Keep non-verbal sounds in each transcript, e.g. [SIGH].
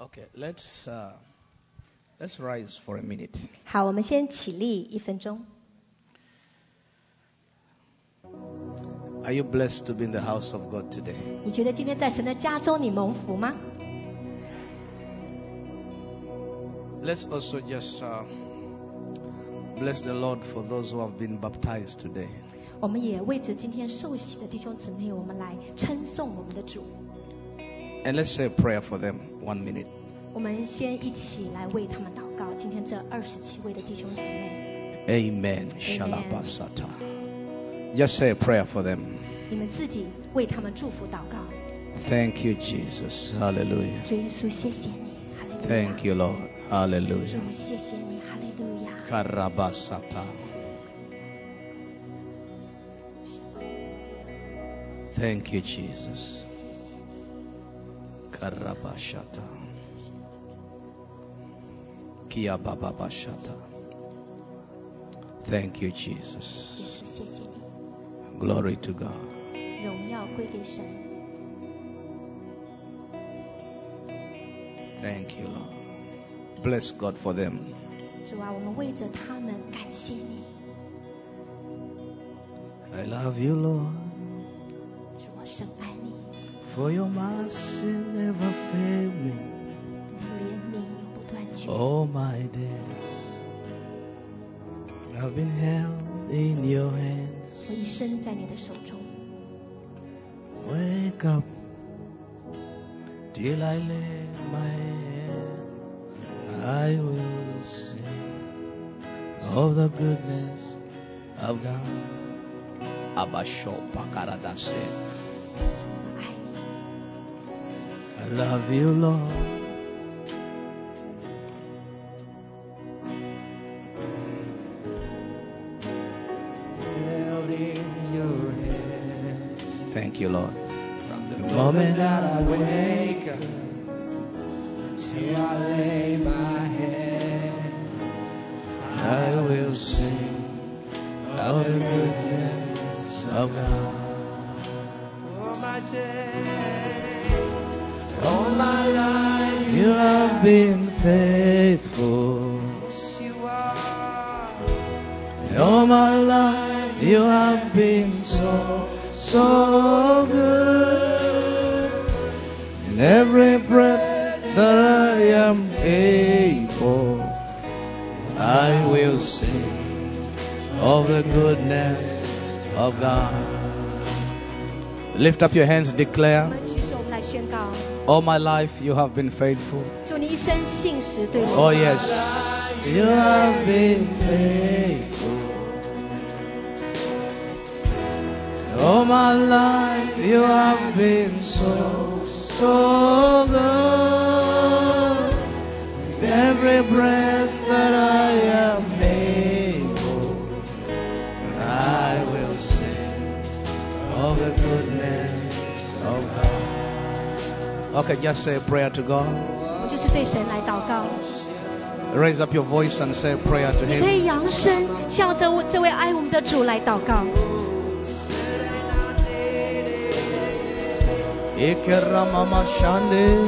Okay, let's uh, let's rise for a minute. 好，我们先起立一分钟。 Are you blessed to be in the house of God today? 你觉得今天在神的家中你蒙福吗？ Let's also just uh, bless the Lord for those who have been baptized today. 我们也为着今天受洗的弟兄姊妹，我们来称颂我们的主。 And let's say a prayer for them. One minute. 我们先一起来为他们祷告。今天这二十七位的弟兄姊妹， Amen. Shalabasata. Just say a prayer for them. 你们自己为他们祝福祷告。 Thank you, Jesus. Hallelujah. 主耶稣，谢谢你，哈利路亚。 Thank you, Lord. 主 Hallelujah.，谢谢你，哈利路亚。 Karabasata. Thank you, Jesus. 谢谢你， Karabashata. Kia bababashata. Thank you, 耶 Jesus. 稣，谢谢你， Glory to God. 荣耀归给神。 Thank you, Lord. Bless God for them. 主啊，我们为着他们感谢你。 I love you, Lord, 主，我深爱你， for your mercy never failed me 你的怜悯永不断绝。 all my days. I've been held in your hands. 我一生在你的手中， Wake up till I lay my head. I will sing of the goodness of God. Abasho pakaradase. 我爱你。 I love you, Lord. Moment I wake up Lift up your hands, declare. All my life you have been faithful. Oh, yes. You have been faithful. All my life you have been so, so good. With every breath. Okay, just say a prayer to God. 我就是对神来祷告。 Raise up your voice and say a prayer to 你可 Him. 以扬声向着我这位爱我们的主来祷告。 Ikeramama shande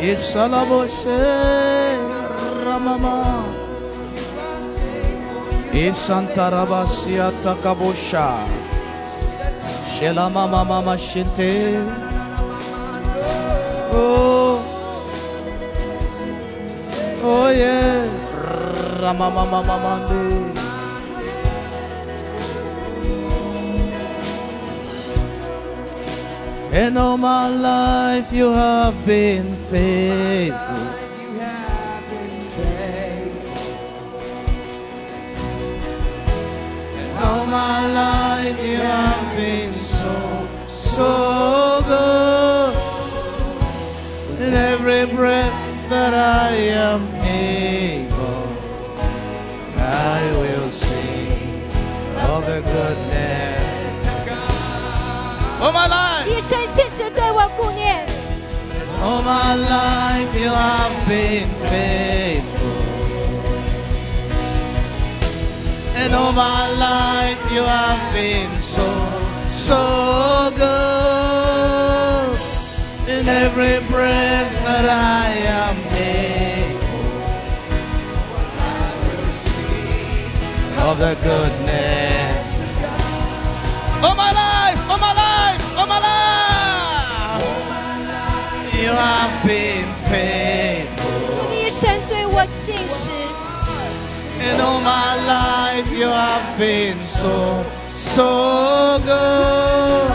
Isalaboshe Ramama Isantarabasia takabosha Shela mama mama shinte Oh Oh yeah Ramama mama mande And all my life you have been faithful. all my life you have been faithful. And all my life you have been so, so good. In every breath that I am making, I will see of the good. my life you have been so, so good.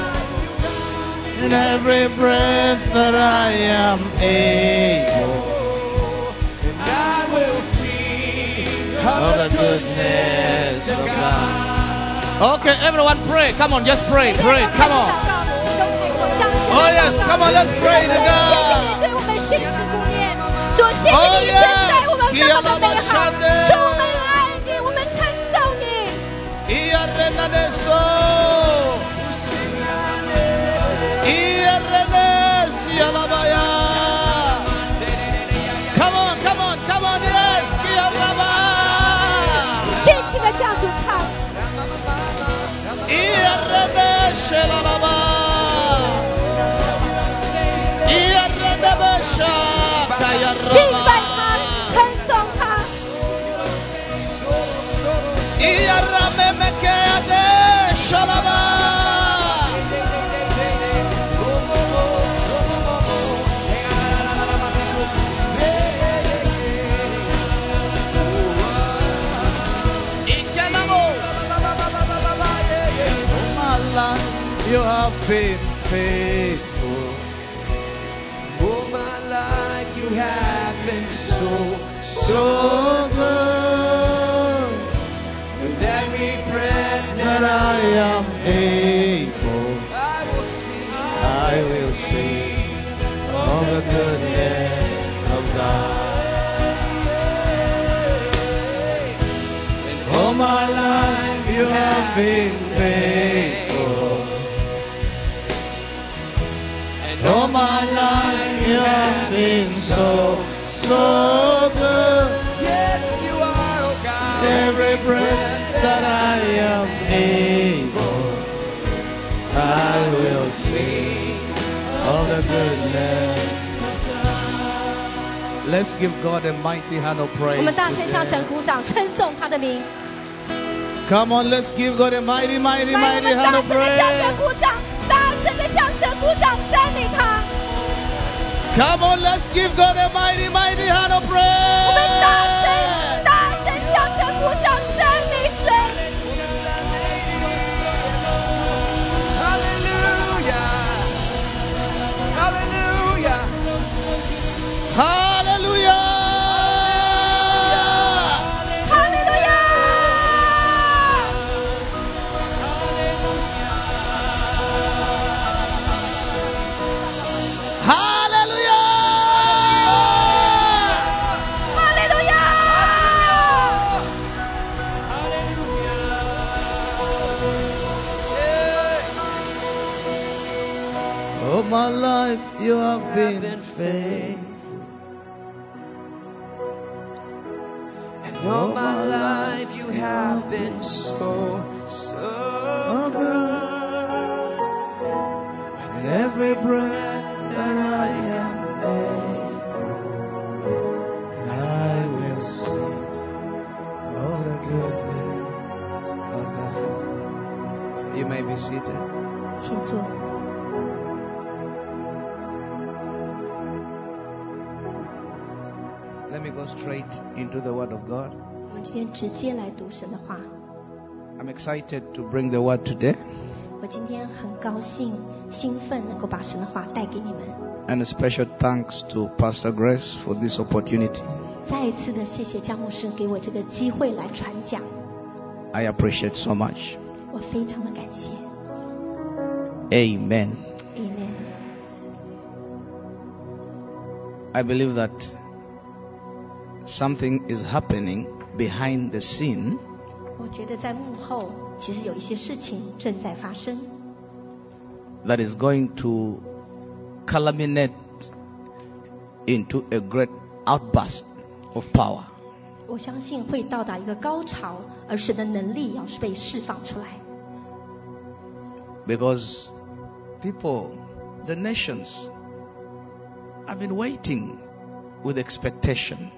In every breath that I am able, and I will see of the goodness of God. Okay, everyone pray. Come on, just pray, pray. Come on. Oh yes, come on, let's pray to God. Oh yes, Iarrena faithful. All my life you have been so, so good With every breath that I am able, I will sing. I will sing of the goodness of God. And All oh, my life you have been you have been so, so good. Yes, you are, oh God. Every breath that I am able, I will sing of the goodness. Let's give God a mighty hand of 我 praise. 们大声向 today. 神鼓掌，称颂他的名。 Come on, let's give God a mighty, mighty, 来，我 mighty 们 hand 大 of 声的向神 praise. Come on, let's give God a mighty, mighty hand of 我 my life you have been faithful. And all my life you have been so, so good. With every breath go straight into the Word of God. 我们今天直接来读神的话。 I'm excited to bring the Word today. 我今天很高兴、兴奋，能够把神的话带给你们。 And a special thanks to Pastor Grace for this opportunity. 再一次的谢谢姜牧师给我这个机会来传讲， I appreciate so much. 我非常的感谢。 Amen. Amen。 I believe that something is happening behind the scene 我觉得在幕后其实有一些事情正在发生， that is going to culminate into a great outburst of power. 我相信会到达一个高潮，而神的能力要是被释放出来。 Because people, the nations, have been waiting with expectation.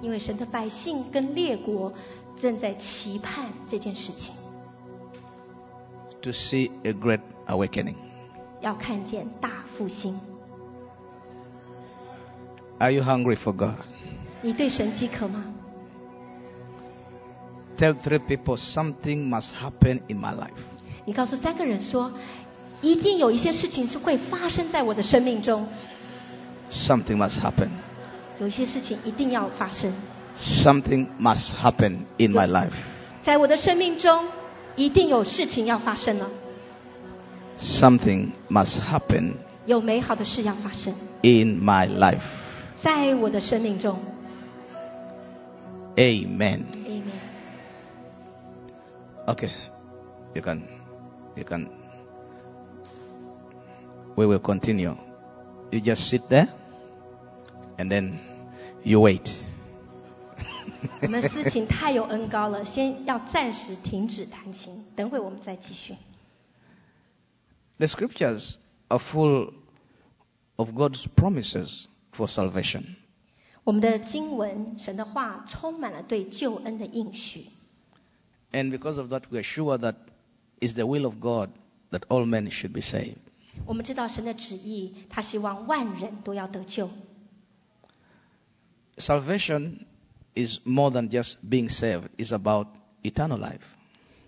因为神的百姓跟列国 正在期盼这件事情， to see a great awakening. 要看见大复兴。 Are you hungry for God? 你对神饥渴吗？ Tell three people something must happen in my life. 你告诉三个人说，一定有一些事情是会发生在我的生命中， Something must happen. 有一些事情一定要发生， Something must happen in my life. 在我的生命中一定有事情要发生了， Something must happen 有美好的事要发生， in my life. 在我的生命中。 Amen. Amen。 Okay. You can you can we will continue. You just sit there and then you wait. [LAUGHS] 我们思情太有恩高了，先要暂时停止弹琴，等会我们再继续。 The scriptures are full of God's promises for salvation. 我们的经文，神的话充满了对救恩的应许， And because of that, we are sure that it's the will of God that all men should be saved. 我们知道神的旨意，他希望万人都要得救。 Salvation is more than just being saved, it's about eternal life.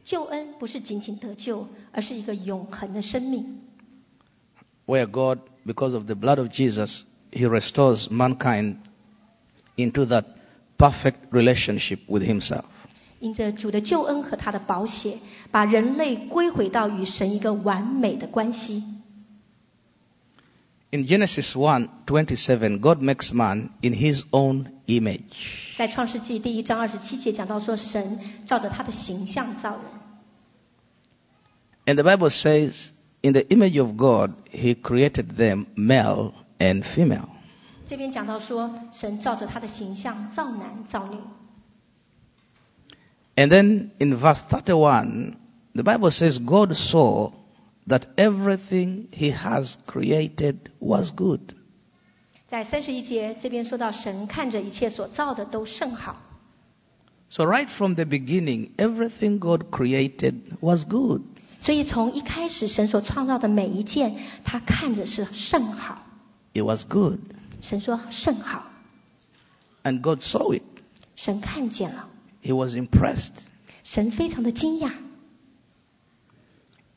救恩不是仅仅得救，而是一个永恒的生命。 Where God, because of the blood of Jesus, He restores mankind into that perfect relationship with Himself. 因着主的救恩和他的宝血，把人类归回到与神一个完美的关系。 In Genesis 1 27, God makes man in His own image. 在创世纪第一章二十七节讲到说，神照着他的形象造人。 And the Bible says, in the image of God, He created them male and female. 这边讲到说，神照着他的形象造男造女。 And then in verse 31, the Bible says, God saw that everything He has created was good. 在三十一节这边说到，神看着一切所造的都甚好。 So, right from the beginning, everything God created was good. 所以从一开始，神所创造的每一件，他看着是甚好。 It was good. 神说甚好， And God saw it. 神看见了， He was impressed. 神非常的惊讶。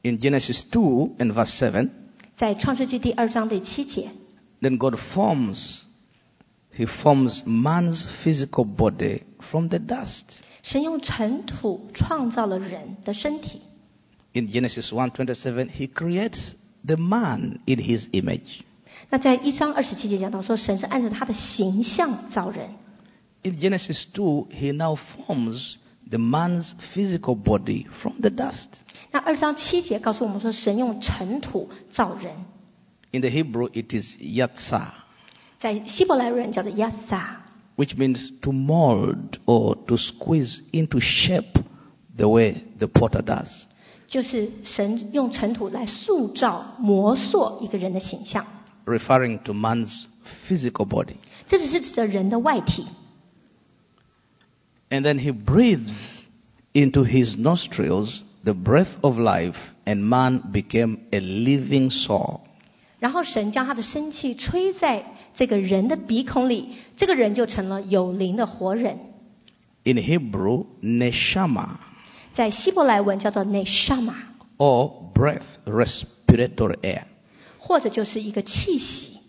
In Genesis 2 and verse 7, 在创世纪第二章第七节， then God forms, He forms man's physical body from the dust. 神用尘土创造了人的身体。 In Genesis 1:27, He creates the man in His image. 那在一章二十七节讲到说，神是按照他的形象造人。 In Genesis 2, He now forms the man's physical body from the dust. 那二章七节告诉我们说，神用尘土造人， In the Hebrew, it is yatsah, 在希伯来人叫做亚撒， which means to mold or to squeeze into shape the way the potter does. 就是神用尘土来塑造、磨塑一个人的形象。 referring to man's physical body. 这只是指着人的外体。 And then he breathes into his nostrils the breath of life, and man became a living soul. 然后神将他的生气吹在这个人的鼻孔里，这个人就成了有灵的活人。 In Hebrew, neshama 在希伯来文叫做 neshama， or breath, respiratory air. 或者就是一个气息。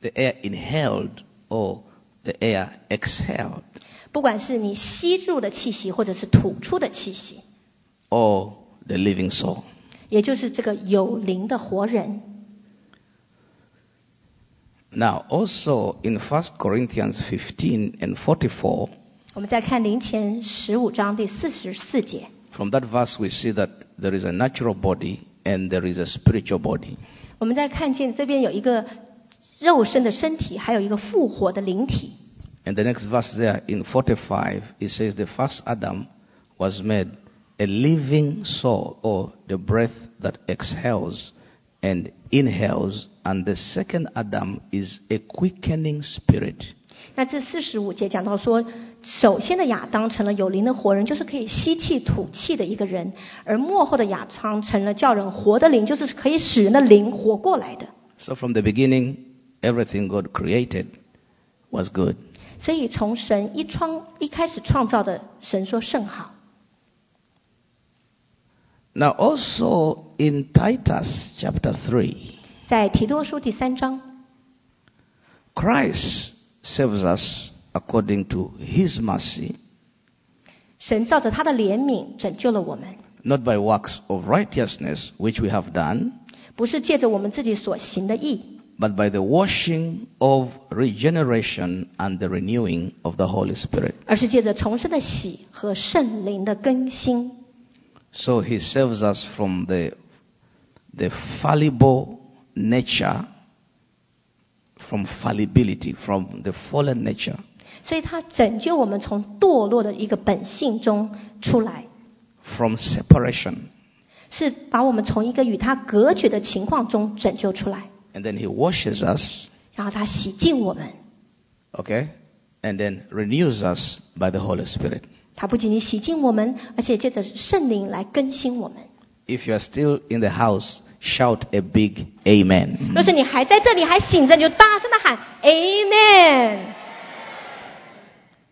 The air inhaled or the air exhaled. 不管是你吸入的气息，或者是吐出的气息， or the living soul. 也就是这个有灵的活人。 Now, also in 1 Corinthians 15 and 44, 我们再看林前十五章第四十四节， from that verse we see that there is a natural body and there is a spiritual body. 我们再看见这边有一个肉身的身体，还有一个复活的灵体。 And the next verse there in 45, it says the first Adam was made a living soul or the breath that exhales and inhales, and the second Adam is a quickening spirit. 那这四十五节讲到说， 首先的亚当成了有灵的活人，就是可以吸气吐气的一个人；而幕后的亚当成了叫人活的灵，就是可以使人的灵活过来的。 So from the beginning, everything God created was good. 所以从神一创一开始创造的，神说甚好。 Now also in Titus chapter 3, 在提多书第三章， Christ saves us according to his mercy, 神照着他的怜悯拯救了我们， not by works of righteousness which we have done, 不是借着我们自己所行的义， but by the washing of regeneration and the renewing of the Holy Spirit. 而是借着重生的喜和圣灵的更新。 So he saves us from the, the fallible nature, from fallibility, from the fallen nature, 所以他拯救我们从堕落的一个本性中出来， from separation. 是把我们从一个与他隔绝的情况中拯救出来， And then he washes us, 然后他洗净我们。 okay? And then renews us by the Holy Spirit. 他不仅仅洗净我们，而且借着圣灵来更新我们。 If you are still in the house, shout a big amen. 若是你还在这里还醒着，你就大声的喊 Amen。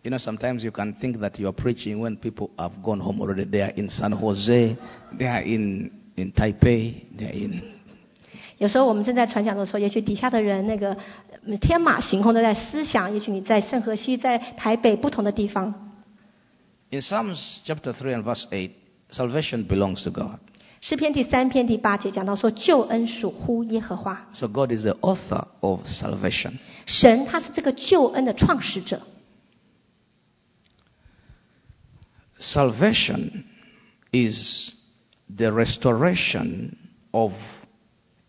You know, sometimes you can think that you are preaching when people have gone home already. They are in San Jose, they are in, in Taipei, they are in. 有时候我们正在传讲的时候，也许底下的人那个呃天马行空都在思想，也许你在圣河西，在台北不同的地方。 In Psalms chapter 3 and verse 8, salvation belongs to God. 诗篇第三篇第八节讲到说，救恩属乎耶和华， So God is the author of salvation. 神他是这个救恩的创始者。 Salvation is the restoration of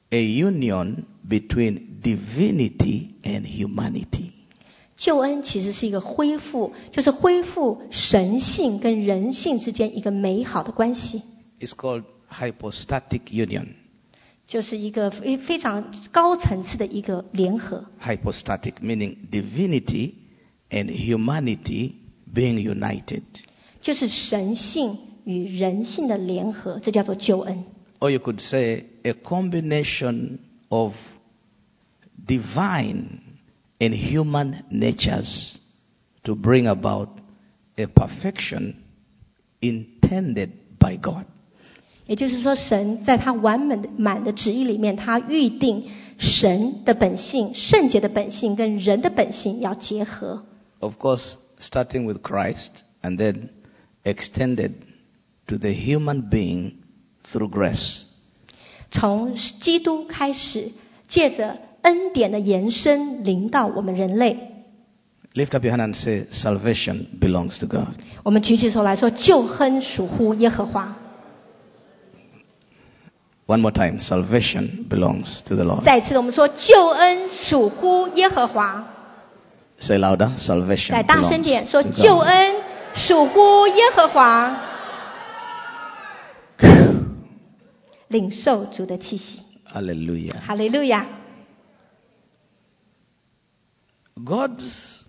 a union between divinity and humanity. 救恩其实是一个恢复，就是恢复神性跟人性之间一个美好的关系，It's called hypostatic union. 就是一个非非常高层次的一个联合。Hypostatic meaning divinity and humanity being united. 就是神性与人性的联合，这叫做救恩。Or you could say a combination of divine and human natures to bring about a perfection intended by God. 也就是说，神在他完满的满的旨意里面，他预定神的本性、圣洁的本性跟人的本性要结合。 Of course, starting with Christ and then extended to the human being through grace. 从基督开始，借着恩典的延伸，临到我们人类。 Lift up your hand and say, Salvation belongs to God. 我们举起手来说，救恩属乎耶和华。 One more time, salvation belongs to the Lord. 再次的，我们说，救恩属乎耶和华。 Say louder, salvation 再大声 belongs 点说， to 救 God. 恩属乎耶和华。 领受主的气息， Hallelujah. 哈利路亚！ God's,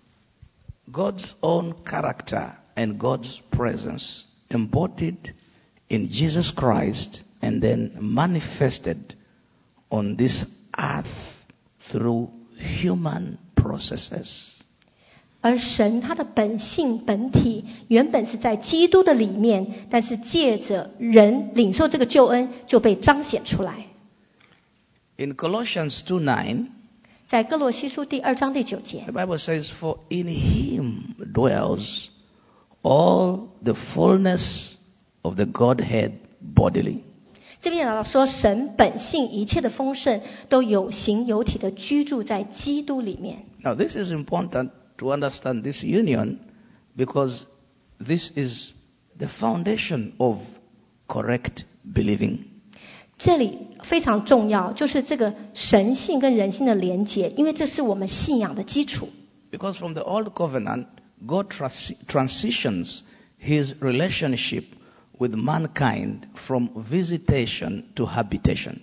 God's own character and God's presence embodied in Jesus Christ and then manifested on this earth through human processes. 而神他的本性本体原本是在基督的里面，但是借着人领受这个救恩，就被彰显出来。 In Colossians 2 9, 在哥罗西书第二章第九节 the，Bible says, For in him dwells all the fullness of the Godhead bodily. 这边讲到说，神本性一切的丰盛都有形有体的居住在基督里面。 Now, this is important to understand this union because this is the foundation of correct believing. 这里非常重要，就是这个神性跟人性的连结，因为这是我们信仰的基础。 Because from the Old Covenant, God trans- transitions his relationship with mankind from visitation to habitation.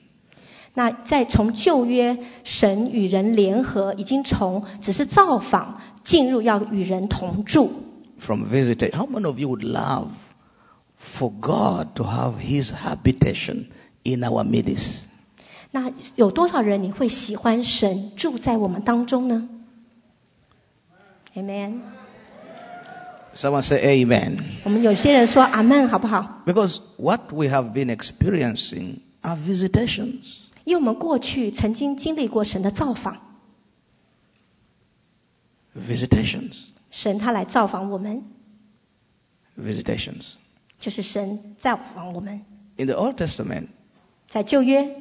那在从旧约，神与人联合，已经从只是造访进入要与人同住。 from visitation. How many of you would love for God to have His habitation in our midst? 那有多少人你会喜欢神住在我们当中呢？Amen。 Someone say Amen. 我们有些人说阿门，好不好？ Because what we have been experiencing are visitations. 因为我们过去曾经经历过神的造访， Visitations. 神他来造访我们， Visitations. 就是神造访我们。 In the Old Testament, 在旧约，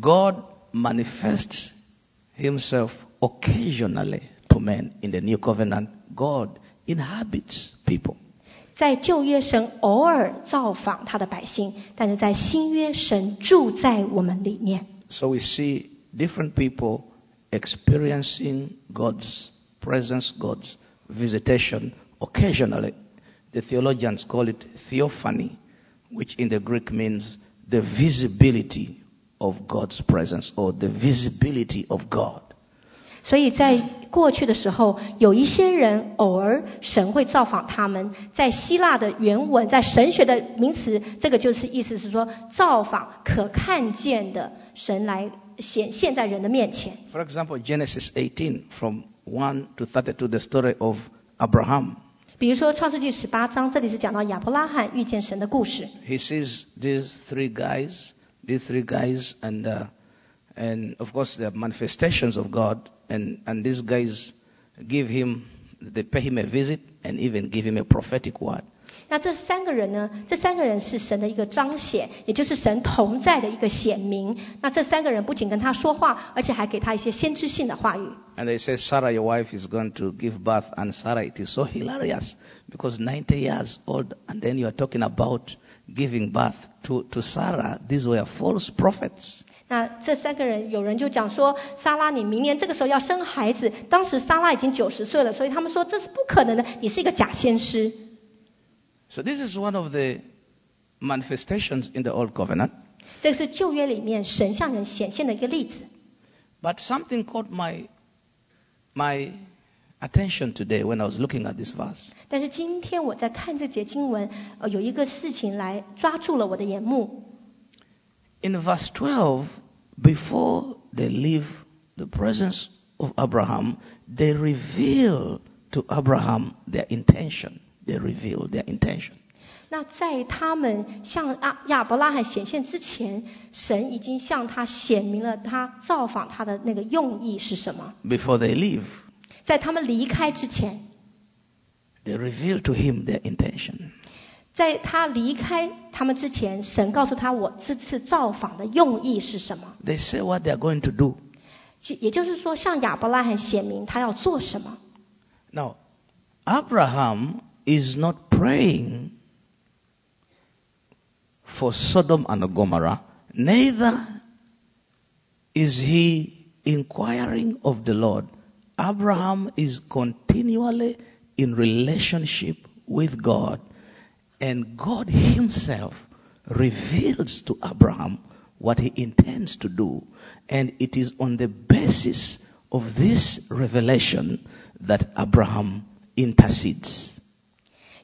God manifests Himself occasionally to men. In the New Covenant, God inhabits people. 在旧约神偶尔造访他的百姓，但是在新约神住在我们里面。 So we see different people experiencing God's presence, God's visitation occasionally. The theologians call it theophany, which in the Greek means the visibility of God's presence or the visibility of God. 所以在过去的时候，有一些人偶尔神会造访他们。在希腊的原文，在神学的名词，这个就是意思是说造访可看见的神来显现在人的面前。 For example, Genesis 18 from 1 to 32, the story of Abraham. 比如说创世纪十八章，这里是讲到亚伯拉罕遇见神的故事。 he sees these three guys, these three guys, and uh, and of course they are manifestations of God, and and these guys give him, they pay him a visit, and even give him a prophetic word. 那这三个人呢？这三个人是神的一个彰显，也就是神同在的一个显明。那这三个人不仅跟他说话，而且还给他一些先知性的话语。 And they say, Sarah, your wife, is going to give birth. And Sarah, it is so hilarious because 90 years old, and then you are talking about giving birth to, to Sarah. These were false prophets. 那这三个人，有人就讲说，莎拉，你明年这个时候要生孩子。当时莎拉已经九十岁了，所以他们说这是不可能的，你是一个假先知。 So this is one of the manifestations in the Old Covenant. 这个是旧约里面神向人显现的一个例子。 But something caught my, my attention today when I was looking at this verse. 但是今天我在看这节经文，呃，有一个事情来抓住了我的眼目。 In verse 12, before they leave the presence of Abraham, they reveal to Abraham their intention. They reveal their intention. 那在他们向亚亚伯拉罕显现之前，神已经向他显明了他造访他的那个用意是什么。 Before they leave, 在他们离开之前， they reveal to him their intention. 在他离开他们之前，神告诉他我这次造访的用意是什么。 They say what they are going to do. 就也就是说，向亚伯拉罕显明他要做什么。 Now, Abraham is not praying for Sodom and Gomorrah, neither is he inquiring of the Lord. Abraham is continually in relationship with God, and God Himself reveals to Abraham what He intends to do, and it is on the basis of this revelation that Abraham intercedes.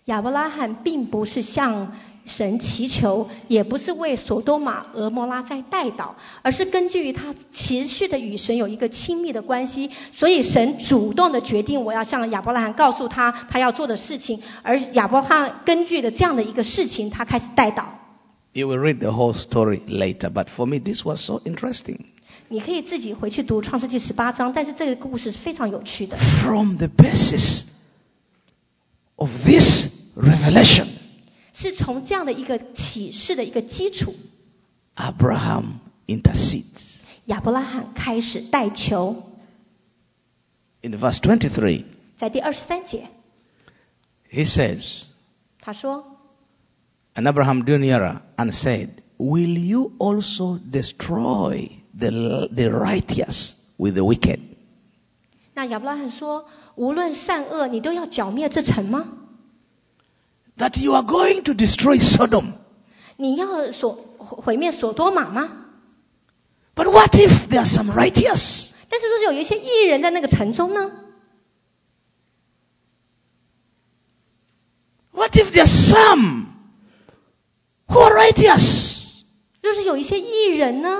亚伯拉罕并不是向神祈求，也不是为索多玛、俄摩拉在代祷，而是根据于他持续的与神有一个亲密的关系，所以神主动的决定我要向亚伯拉罕告诉他他要做的事情，而亚伯拉罕根据了这样的一个事情，他开始代祷。You will read the whole story later, but for me, this was so interesting. 你可以自己回去读创世纪十八章，但是这个故事是非常有趣的。From the basis of this revelation, 是从这样的一个启示的一个基础， Abraham intercedes. 亚伯拉罕开始代求。 In verse 23, 在第二十三节， he says, 他说 And Abraham drew nearer and said, Will you also destroy the, the righteous with the wicked?：“ 那亚伯拉罕说，无论善恶，你都要剿灭这城吗？That you are going to destroy Sodom. 你要所毁灭所多玛吗？But what if there are some righteous? 但是若是有一些异人在那个城中呢？What if there are some who are righteous? 若是有一些艺人呢，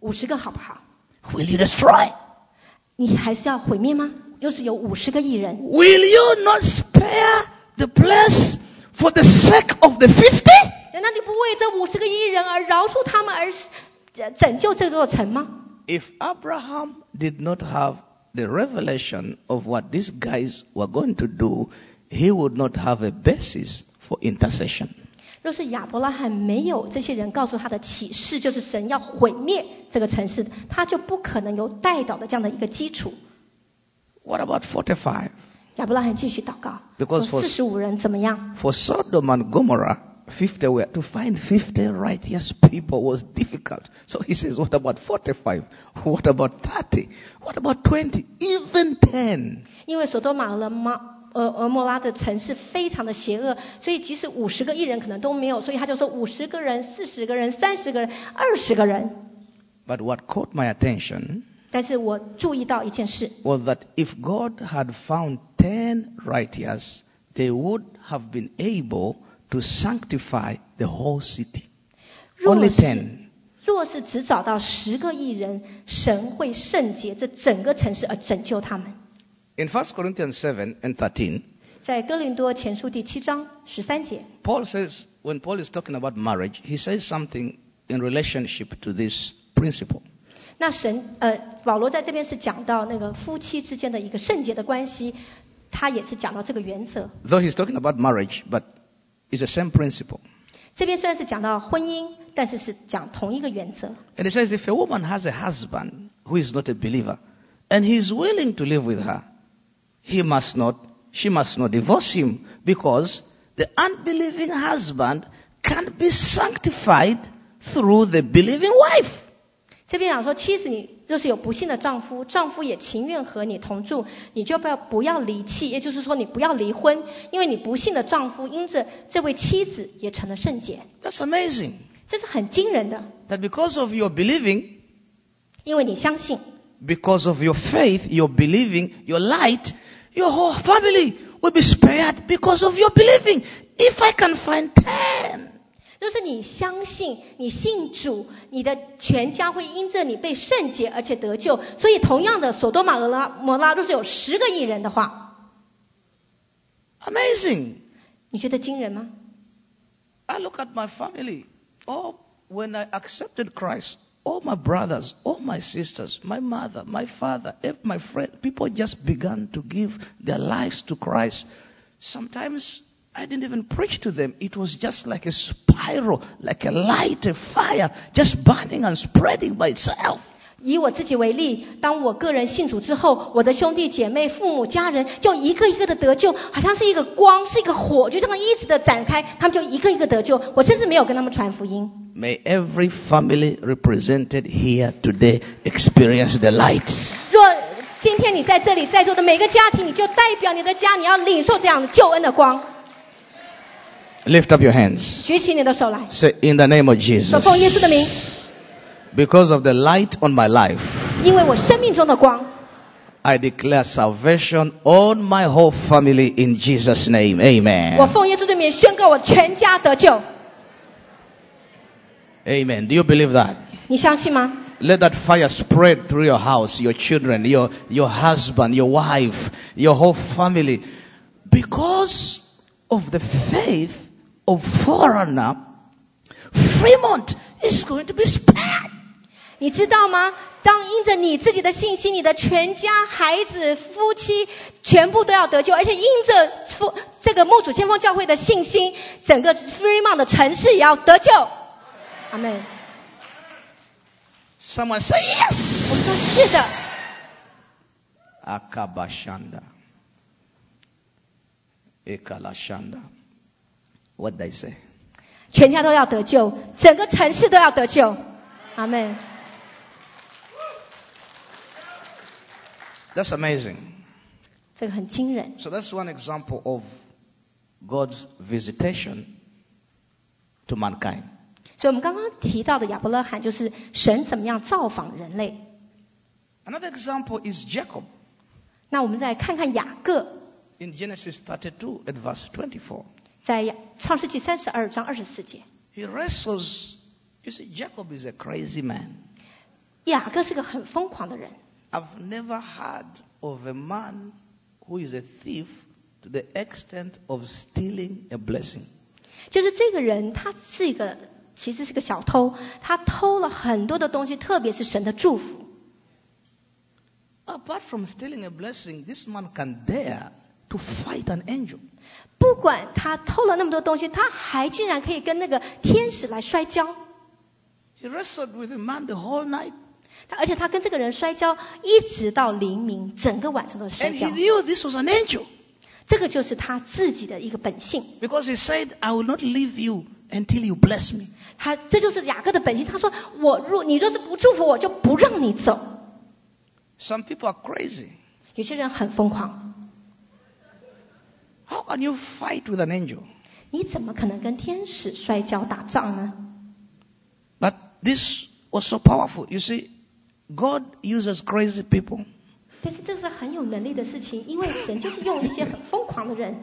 五十个好不好？ Will you destroy? 你还是要毁灭吗？若是有五十个艺人， Will you not spare the place for the sake of the 50? 难道你不为这五十个艺人而饶恕他们，而呃拯救这座城吗？ If Abraham did not have the revelation of what these guys were going to do, he would not have a basis for intercession. 若是亚伯拉罕没有这些人告诉他的启示，就是神要毁灭这个城市，他就不可能有带导的这样的一个基础。What about forty-five？亚伯拉罕继续祷告，Because for- 四十五人怎么样？For Sodom and Gomorrah, fifty were to find fifty righteous people was difficult. So he says, What about forty-five? What about thirty? What about twenty? Even ten? 因为索多玛俄摩俄俄莫拉的城市非常的邪恶，所以即使五十个艺人可能都没有，所以他就说五十个人、四十个人、三十个人、二十个人。But what caught my attention 但是我注意到一件事，was that if God had found ten righteous, they would have been able to sanctify the whole city. 若 Only ten. 若是只找到十个艺人，神会圣洁这整个城市而拯救他们。In 1 Corinthians 7 and 13, 在哥林多前书第七章十三节， Paul says, when Paul is talking about marriage, he says something in relationship to this principle. 那神呃，保罗在这边是讲到那个夫妻之间的一个圣洁的关系，他也是讲到这个原则。 Though he's talking about marriage, but it's the same principle. 这边虽然是讲到婚姻，但是是讲同一个原则。 And he says, if a woman has a husband who is not a believer, and he is willing to live with her, he must not, she must not divorce him, because the unbelieving husband can be sanctified through the believing wife. 这边讲说，妻子你若是有不幸的丈夫，丈夫也情愿和你同住，你就不要不要离弃，也就是说你不要离婚，因为你不幸的丈夫因着这位妻子也成了圣洁， That's amazing. 这是很惊人的， That because of your believing, 因为你相信， because of your faith, your believing, your light, your whole family will be spared because of your believing. If I can find 10, 若是你相信，你信主，你的全家会因着你被圣洁而且得救。所以，同样的，索多玛俄拉摩拉若是有十个艺人的话， amazing. 你觉得惊人吗？ I look at my family. Oh, when I accepted Christ, all my brothers, all my sisters, my mother, my father, my friend, people just began to give their lives to Christ. Sometimes I didn't even preach to them. It was just like a spiral, like a light, a fire, just burning and spreading by itself. 以我自己为例，当我个人信主之后，我的兄弟姐妹、父母、家人就一个一个的得救，好像是一个光，是一个火，就这么一直的展开，他们就一个一个得救。我甚至没有跟他们传福音。May every family represented here today experience the light. 若今天你在这里在座的每个家庭，你就代表你的家，你要领受这样的救恩的光。Lift up your hands. 举起你的手来，Say, in the name of Jesus. 奉耶稣的名，Because of the light on my life. I declare salvation on my whole family in Jesus' name. Amen. Amen. Do you believe that? 你相信吗？let that fire spread through your house, your children, your, your husband, your wife, your whole family. Because of the faith of Forerunner, Fremont is going to be spared. 你知道吗？当因着你自己的信心，你的全家、孩子、夫妻全部都要得救，而且因着父这个牧主先锋教会的信心，整个 Fremont 的城市也要得救。阿门。Someone say 我们说 yes. 是的，Akabashanda. Ekalashanda. What they say? 全家都要得救，整个城市都要得救。阿门。That's amazing. 这个很惊人。 So that's one example of God's visitation to mankind. 所以我们刚刚提到的亚伯拉罕，就是神怎么样造访人类。 Another example is Jacob. 那我们再看看雅各， In Genesis 32 at verse 24, 在雅创世纪三十二章二十四节， he wrestles. You see, Jacob is a crazy man. 雅各是个很疯狂的人。 I've never heard of a man who is a thief to the extent of stealing a blessing. 就是这个人，他是一个其实是个小偷，他偷了很多的东西，特别是神的祝福。 Apart from stealing a blessing, this man can dare to fight an angel. 不管他偷了那么多东西，他还竟然可以跟那个天使来摔跤。 He wrestled with a man the whole night. 他而且他跟这个人摔跤，一直到黎明，整个晚上都摔 And he 跤。 knew this was an angel 这个就是他自己的一个本性。 because he said, I will not leave you until you bless me. 他这就是雅各的本性。他说：“我若你若是不祝福我，就不让你走。 Some people are crazy. ”有些人很疯狂， How can you fight with an angel? 你怎么可能跟天使摔跤打仗呢？ But this was so powerful. You see, God uses crazy people. 但是这是很有能力的事情，因为神就是用一些很疯狂的人。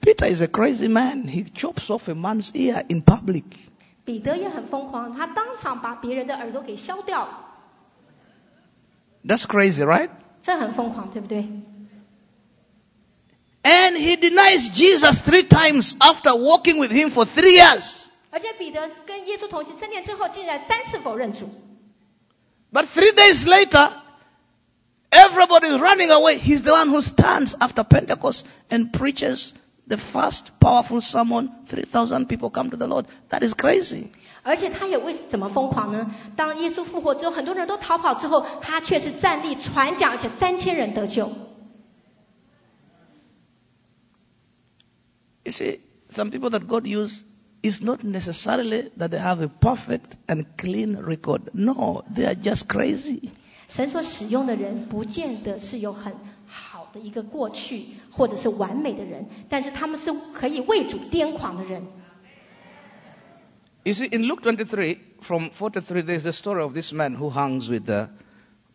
Peter is a crazy man. He chops off a man's ear in public. 彼得也很疯狂，他当场把别人的耳朵给削掉了， That's crazy, right? 这很疯狂，对不对？ And he denies Jesus three times after walking with him for three years. 而且彼得跟耶稣同行三年之后，竟然三次否认主。 But three days later, everybody is running away. He's the one who stands after Pentecost and preaches the first powerful sermon. 3,000 people come to the Lord. That is crazy. 而且他也为怎么疯狂呢？当耶稣复活之后，很多人都逃跑之后，他却是站立传讲，而且三千人得救。 You see, some people that God uses is not necessarily that they have a perfect and clean record. No, they are just crazy. 神所使用的人，不见得是有很好的一个过去，或者是完美的人，但是他们是可以为主癫狂的人。 You see, in Luke 23, from 43, there's the story of this man who hangs with, the,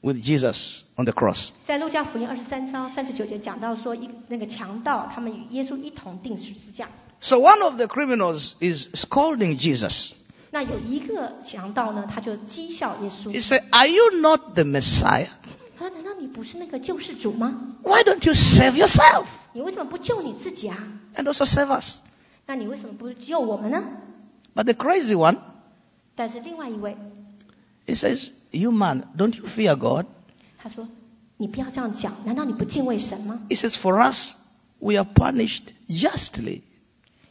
with Jesus on the cross. 在路加福音二十三章三十九节讲到说，一那个强盗他们与耶稣一同钉十字架。 So one of the criminals is scolding Jesus. 那有一个强盗呢，他就讥笑耶 He 稣， said, Are you not the Messiah? 他说：“难道你不是那个救世主吗？ Why don't you save yourself 你为什么不救你自己啊？ and also save us? 那你为什么不救我们呢 But the crazy one,？” 但是另外一位 he says, You man, don't you fear God? 他说：“你不要这样讲，难道你不敬畏神吗？ He says, For us, we are punished justly.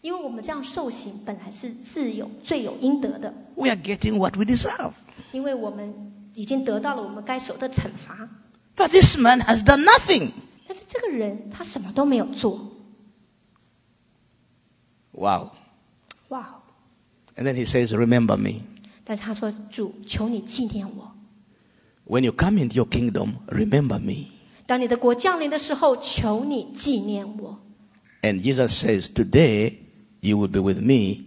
因为我们这样受刑本来是自有罪有应得的， We are getting what we deserve. 因为我们已经得到了我们该受的惩罚。 But this man has done nothing. 但是这个人他什么都没有做， Wow. 哇！ And then he says, Remember me. 但是他说：“主，求你纪念我。 When you come into your kingdom, remember me. 当你的国降临的时候，求你纪念我。 And Jesus says, Today you will be with me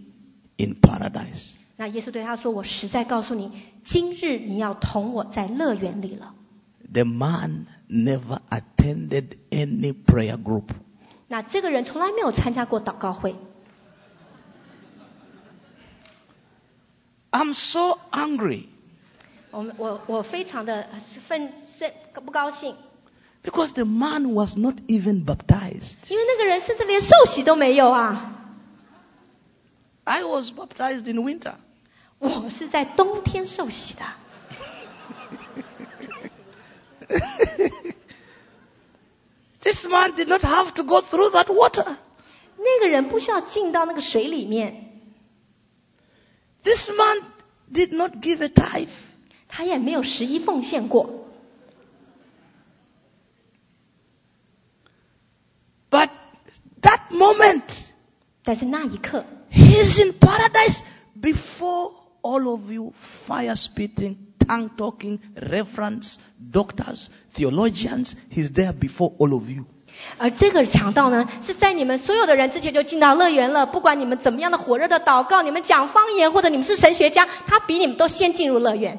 in paradise. ”那耶稣对他说：“我实在告诉你，今日你要同我在乐园里了。 The man never attended any prayer group. ”那这个人从来没有参加过祷告会。 I'm so angry 我们我我非常的愤愤不高兴， because the man was not even baptized. 因为那个人甚至连受洗都没有啊！ I was baptized in winter. 我[LAUGHS] 是在冬天受洗的， This man did not have to go through that water. 那个人不需要进到那个水里面， This man did not give a tithe. 他也没有十一奉献过。 But that moment, 但是那一刻， he's in paradise before all of you fire spitting, tongue talking, reverends, doctors, theologians. He's there before all of you. 而这个强盗呢，是在你们所有的人之前就进到乐园了。不管你们怎么样的火热的祷告，你们讲方言，或者你们是神学家，他比你们都先进入乐园。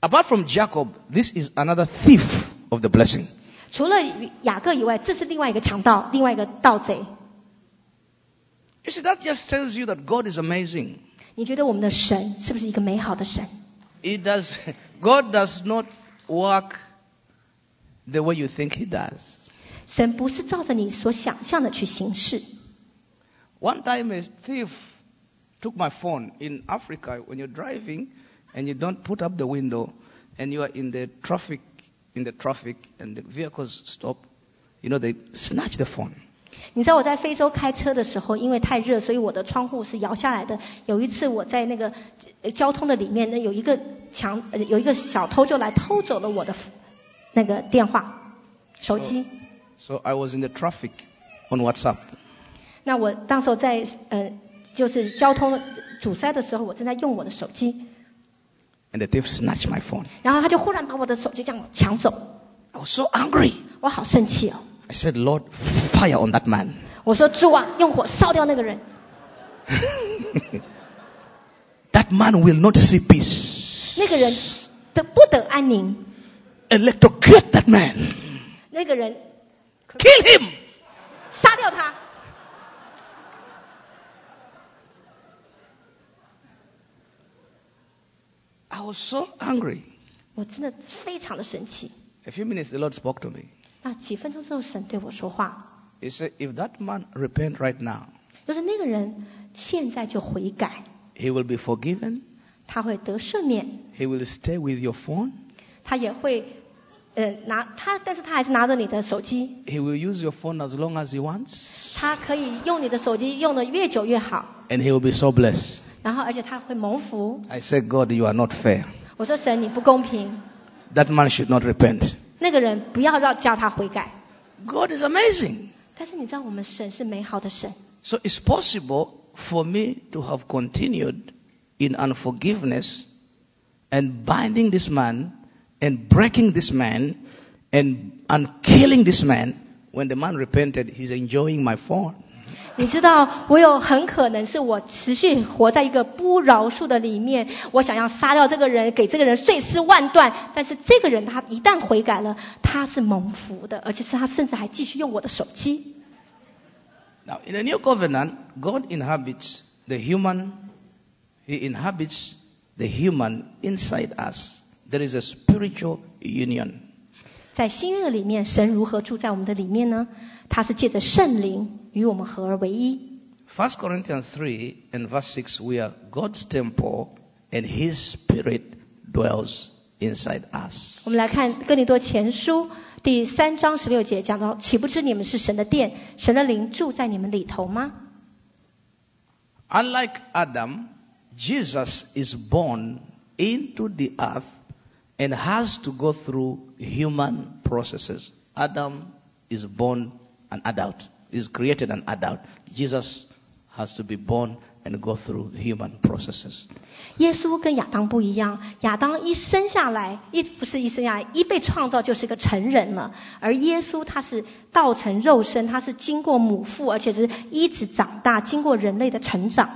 Apart from Jacob, this is another thief of the blessing. 除了雅各以外，这是另外一个强盗，另外一个盗贼。You see, that just tells you that God is amazing. 你觉得我们的神是不是一个美好的神？？It does, God does not work the way you think He does. 神不是照着你所想象的去行事。 One time a thief took my phone in Africa when you're driving and you don't put up the window and you are in the traffic in the traffic and the vehicles stop, you know, they snatch the phone. 你知道我在非洲开车的时候，因为太热，所以我的窗户是摇下来的。有一次我在那个呃交通的里面呢，有一个强呃有一个小偷就来偷走了我的 那个电话、手机。So I was in the traffic on WhatsApp. 那我当时候在呃就是交通阻塞的时候，我正在用我的手机，And the thief snatched my phone. 然后他就忽然把我的手机这样抢走，I was so angry. 我好生气哦！I said, Lord, fire on that man. 我说主啊，用火烧掉那个人，That man will not see peace. 那个人得不得安宁，Electrocute that man. 那个人 Kill him. 杀掉他。 I was so angry. 我真的非常的生气。 A few minutes, the Lord spoke to me. 那几分钟之后，神对我说话， He said, If that man repent right now, 就是那个人现在就悔改， he will be forgiven. 他会得赦免， He will stay with your phone. 他也会 呃拿他，但是他还是拿着你的手机， He will use your phone as long as he wants. 他可以用你的手机用的越久越好， And he will be so blessed. 然后而且他会蒙福。 I said, God, you are not fair. 我说神你不公平， That man should not repent. 那个人不要让叫他悔改。 God is amazing. 但是你知道我们神是美好的神， So it's possible for me to have continued in unforgiveness and binding this man and breaking this man and, and killing this man. When the man repented, he's enjoying my phone. 你知道，我有很可能是我持续活在一个不饶恕的里面，我想要杀掉这个人，给这个人碎尸万段。但是这个人他一旦悔改了，他是蒙福的，而且是他甚至还继续用我的手机。 Now, in the new covenant, God inhabits the human, He inhabits the human inside us. There is a spiritual union. 在新约的里面，神如何住在我们的里面呢？他是借着圣灵与我们合而为一。 1 Corinthians 3 and verse 6, we are God's temple and His Spirit dwells inside us. 我们来看哥林多前书第三章十六节，讲到：岂不知你们是神的殿，神的灵住在你们里头吗？ Unlike Adam, Jesus is born into the earth and has to go through human processes. Adam is born an adult, is created an adult. Jesus has to be born and go through human processes. 耶稣跟亚当不一样，亚当一生下来，一不是一生下来，一被创造就是个成人了，而耶稣他是道成肉身，他是经过母腹，而且是一直长大，经过人类的成长。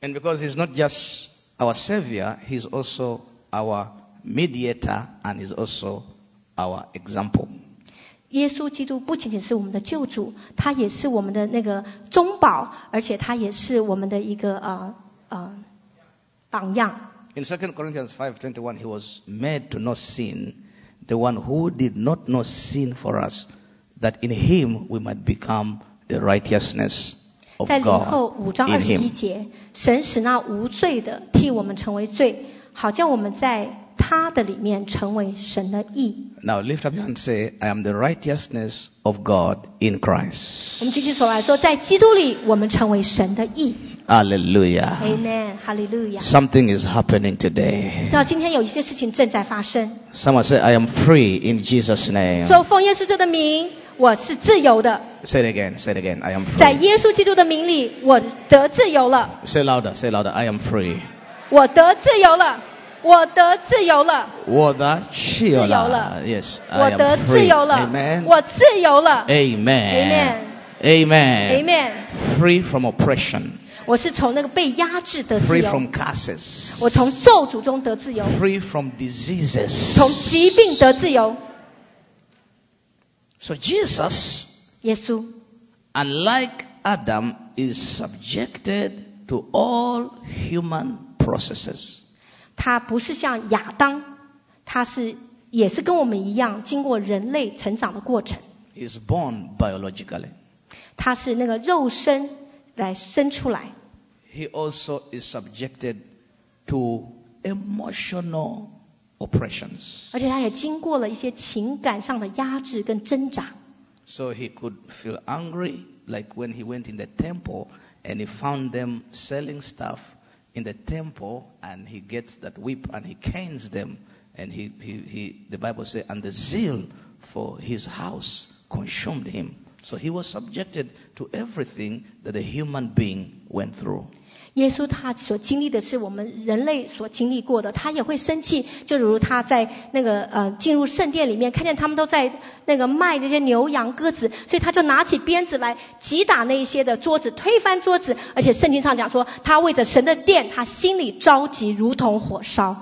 And because he's not just our savior, he's also our mediator and he's also our example. 耶稣基督不仅仅是我们的救主，他也是我们的那个中保，而且他也是我们的一个呃呃榜样。 In 2 Corinthians 5:21 he was made to know sin, the one who did not know sin for us, that in him we might become the righteousness of 在林后 God 五章 in 二十一 him. 节，神使那无罪的替我们成为罪， 好叫我们在他的里面成为神的义。 Now lift up your hand and say, I am the righteousness of God in Christ. 我们举起手来说，在基督里我们成为神的义。 Hallelujah. Amen，哈利路亚。 Something is happening today. 知道今天有一些事情正在发生， Someone say, I am free in Jesus' name. 说奉耶稣这的名，我是自由的， Say it again, say it again. I am 在 free. 耶稣基督的名里，我得自由了， Say louder, say louder. I am free. 我得自由了，我得自由了， Woda 自由了 Yes, 我 I 得 am 自 free. 由了 Amen.，我自由了 Amen. Amen. Amen. Amen. Free from oppression. 我是从那个被压制得自 free 由， from curses, 我从咒诅中得自由， free from diseases. 从疾病得自由。 So Jesus, 耶稣 unlike Adam, is subjected to all human processes. 他不是像亚当，他是也是跟我们一样，经过人类成长的过程。 He's born biologically. 他是那个肉身来生出来， He also is subjected to emotional oppressions. 而且他也经过了一些情感上的压制跟挣扎。 So he could feel angry, like when he went in the temple and he found them selling stuff in the temple, and he gets that whip and he canes them, and he, he, he the Bible says, and the zeal for his house consumed him. So he was subjected to everything that a human being went through. 耶稣他所经历的是我们人类所经历过的，他也会生气，就如他在那个呃进入圣殿里面，看见他们都在那个卖这些牛羊鸽子，所以他就拿起鞭子来击打那一些的桌子，推翻桌子，而且圣经上讲说，他为着神的殿，他心里着急，如同火烧。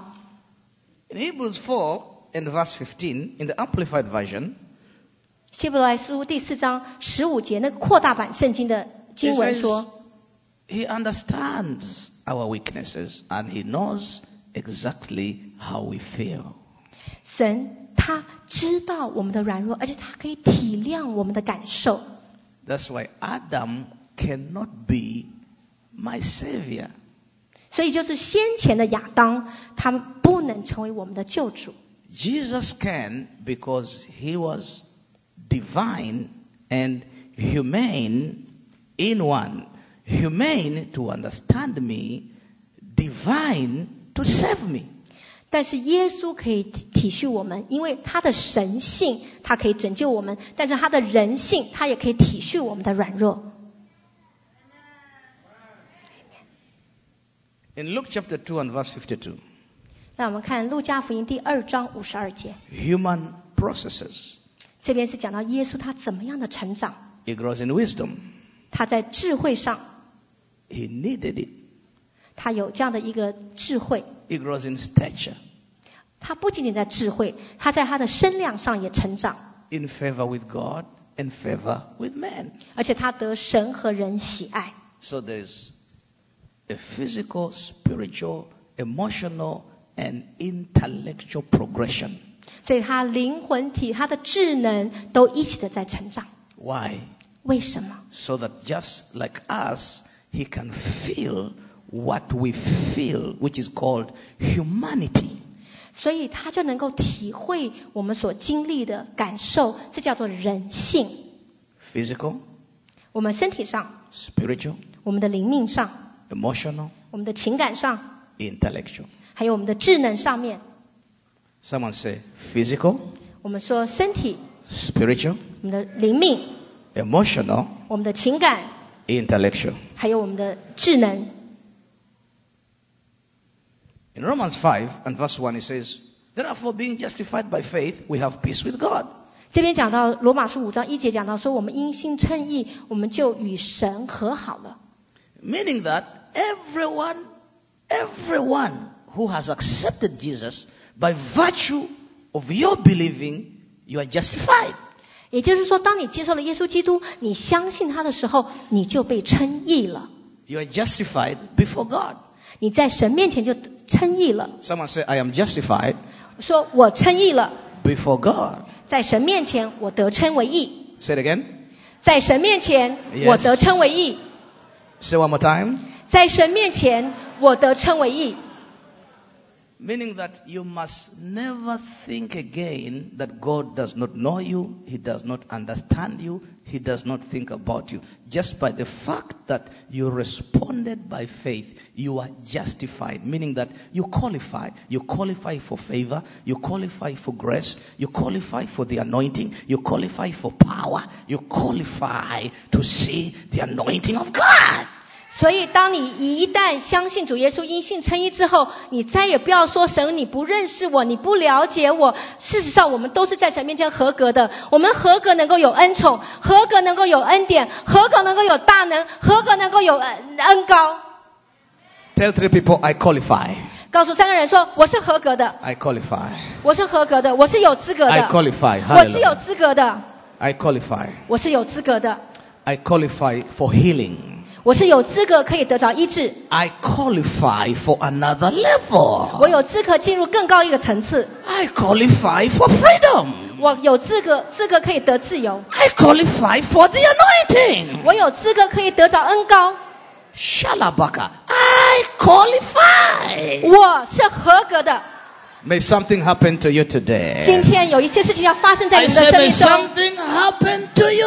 In Hebrews 4 and verse 15, in the Amplified Version, 希伯来书第四章十五节那个扩大版圣经的经文说。He understands our weaknesses and He knows exactly how we feel. 神他知道我们的软弱，而且他可以体谅我们的感受。 That's why Adam cannot be my savior. 所以就是先前的亚当，他们不能成为我们的救主。 Jesus can because He was divine and humane in one. Humane to understand me, divine to save me. 但是耶稣可以体体恤我们，因为他的神性，他可以拯救我们；但是他的人性，他也可以体恤我们的软弱。 In Luke chapter 2 and verse 52, 那我们看路加福音第二章五十二节， human processes. 这边是讲到耶稣他怎么样的成长， He grows in wisdom. 他在智慧上， He needed it. 他有这样的一个智慧。 He grows in stature, 他不仅仅在智慧，他在他的身量上也成长， in favor with God, and favor with man. 而且他得神和人喜爱。 So there's a physical, spiritual, emotional, and intellectual progression. 所以他灵魂体、他的智能都一起的在成长。 Why? 为什么？ So that just like us, he can feel what we feel, which is called humanity. 所以他就能够体会我们所经历的感受，这叫做人性。 Physical, 我们身体上、 spiritual, 我们的灵命上、 emotional, 我们的情感上， intellectual. 还有我们的智能上面， Someone say physical, 我们说身体、 spiritual, 我们的灵命、 emotional, 我们的情感， intellectual. 还有我们的智能。 In Romans 5 and verse 1, it says, Therefore, being justified by faith, we have peace with God. 这边讲到罗马书五章一节讲到说，我们因信称义，我们就与神和好了。 Meaning that everyone, everyone who has accepted Jesus, by virtue of your believing, you are justified. 也就是说，当你接受了耶稣基督，你相信他的时候，你就被称义了。You are justified before God. 你在神面前就称义了。Someone say, I am justified 说我称义了，before God. 在神面前我得称为义，Say it again. 在神面前我得称为义，Say one more time. 在神面前我得称为义。Meaning that you must never think again that God does not know you, He does not understand you, He does not think about you. Just by the fact that you responded by faith, you are justified. Meaning that you qualify. You qualify for favor, you qualify for grace, you qualify for the anointing, you qualify for power, you qualify to see the anointing of God. 所以，当你一旦相信主耶稣因信称义之后，你再也不要说神你不认识我，你不了解我。事实上，我们都是在神面前合格的。我们合格能够有恩宠，合格能够有恩典，合格能够有大能，合格能够有恩恩高。Tell three people, I qualify. 告诉三个人说：“我是合格的，I qualify. 我是合格的，我是有资格的 I，qualify. 我是有资格的，I qualify. 我是有资格的，I qualify for healing. 我是有资格可以得着医治，I qualify for another level. 我有资格进入更高一个层次，I qualify for freedom. 我有资格资格可以得自由，I qualify for the anointing. 我有资格可以得着恩高，Shalabaka. I qualify. 我是合格的。May something happen to you today. 今天有一些事情要发生在 I 你们的 said, 生 may 命中， something happen to you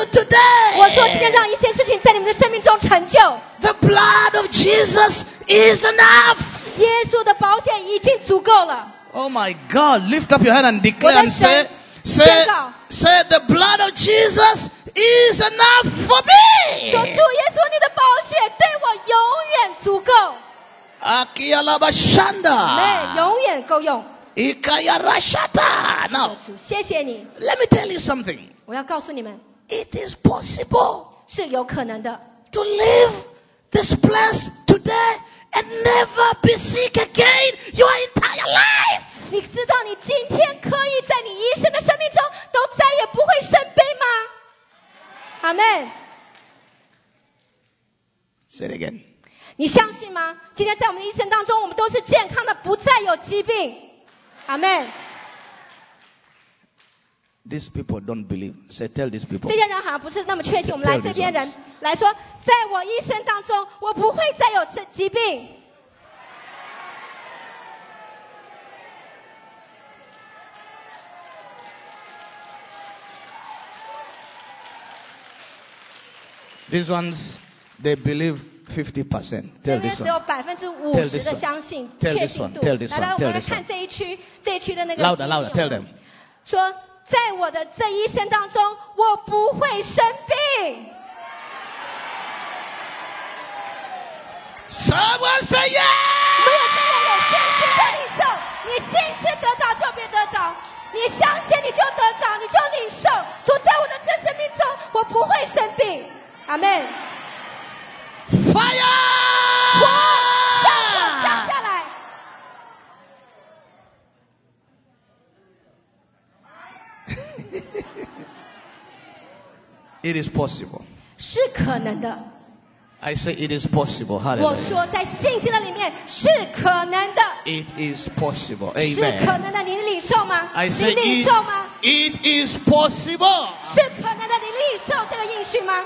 我说今天 today. 让一些事情在你们的生命中成就。 The blood of Jesus is enough. 耶稣的宝血已经足够了。 Oh my God. Lift up your hand and declare and say, 我的神， say, 宣告。 say, the blood of Jesus is enough for me. 说主耶稣，你的宝血对我永远足够， Akiyalabashanda. 没永远够用。 Ikayarashata. Now, 主，谢谢你。 let me tell you something. 我要告诉你们， It is possible 是有可能的。 to leave this place today and never be sick again your entire life. 你知道你今天可以在你一生的生命中都再也不会生病吗？阿门。 Say it again. 你相信吗？今天在我们的一生当中，我们都是健康的，不再有疾病。 阿门。These people don't believe. Say, tell these people. 这些人好像不是那么确信。我们来这边人来说，在我一生当中，我不会再有这疾病。These ones, they believe 50%. 这 Tell 边只有百分之五十的相信确信度。来来，我们来看这一区，这一区的那个 Louder, 信 louder. Tell them. 说，在我的这一生当中，我不会生病。Someone say 没有 yeah! 这样有信心的领受，你信心得着就必得着，你相信你就得着，你就领受。主在我的这生命中，我不会生病。阿门。火[LAUGHS] 降降 Fire! 下来。 It is possible. 是可能的。 I say it is possible. 我 Hallelujah. 说，在信心的里面是可能的， It is possible. 是可 Amen. 能的。你领受吗？ I 你 say 领 it, 受吗？ it is possible. 是可能的，你领受这个应许吗？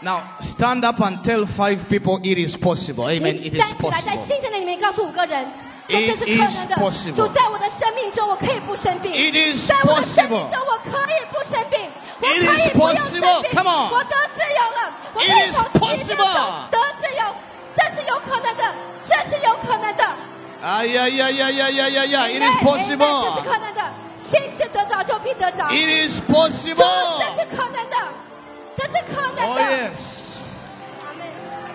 Now stand up and tell five people it is possible. Amen. 你 It is 站起来，在 possible. 信心的里面告诉五个人，说 It 这是可能 is 的。 possible. 主在我的生命中，我可以不生病。 It is 在我的生命 possible. 中，我可以不生病，我 It 可以 is 不用生 possible. 病。 Come on. 我得自由了，我可 It 以 is 从疾病 possible. 中得自由，这是有可能的，这是有可能的。 Ah, yeah, yeah, yeah, yeah, yeah, yeah, yeah. It is Amen, amen，这 possible. 是可能的。信是得着就必得着。 It is 主， possible. 这是可能的，这是可能 Oh, yes. Amen.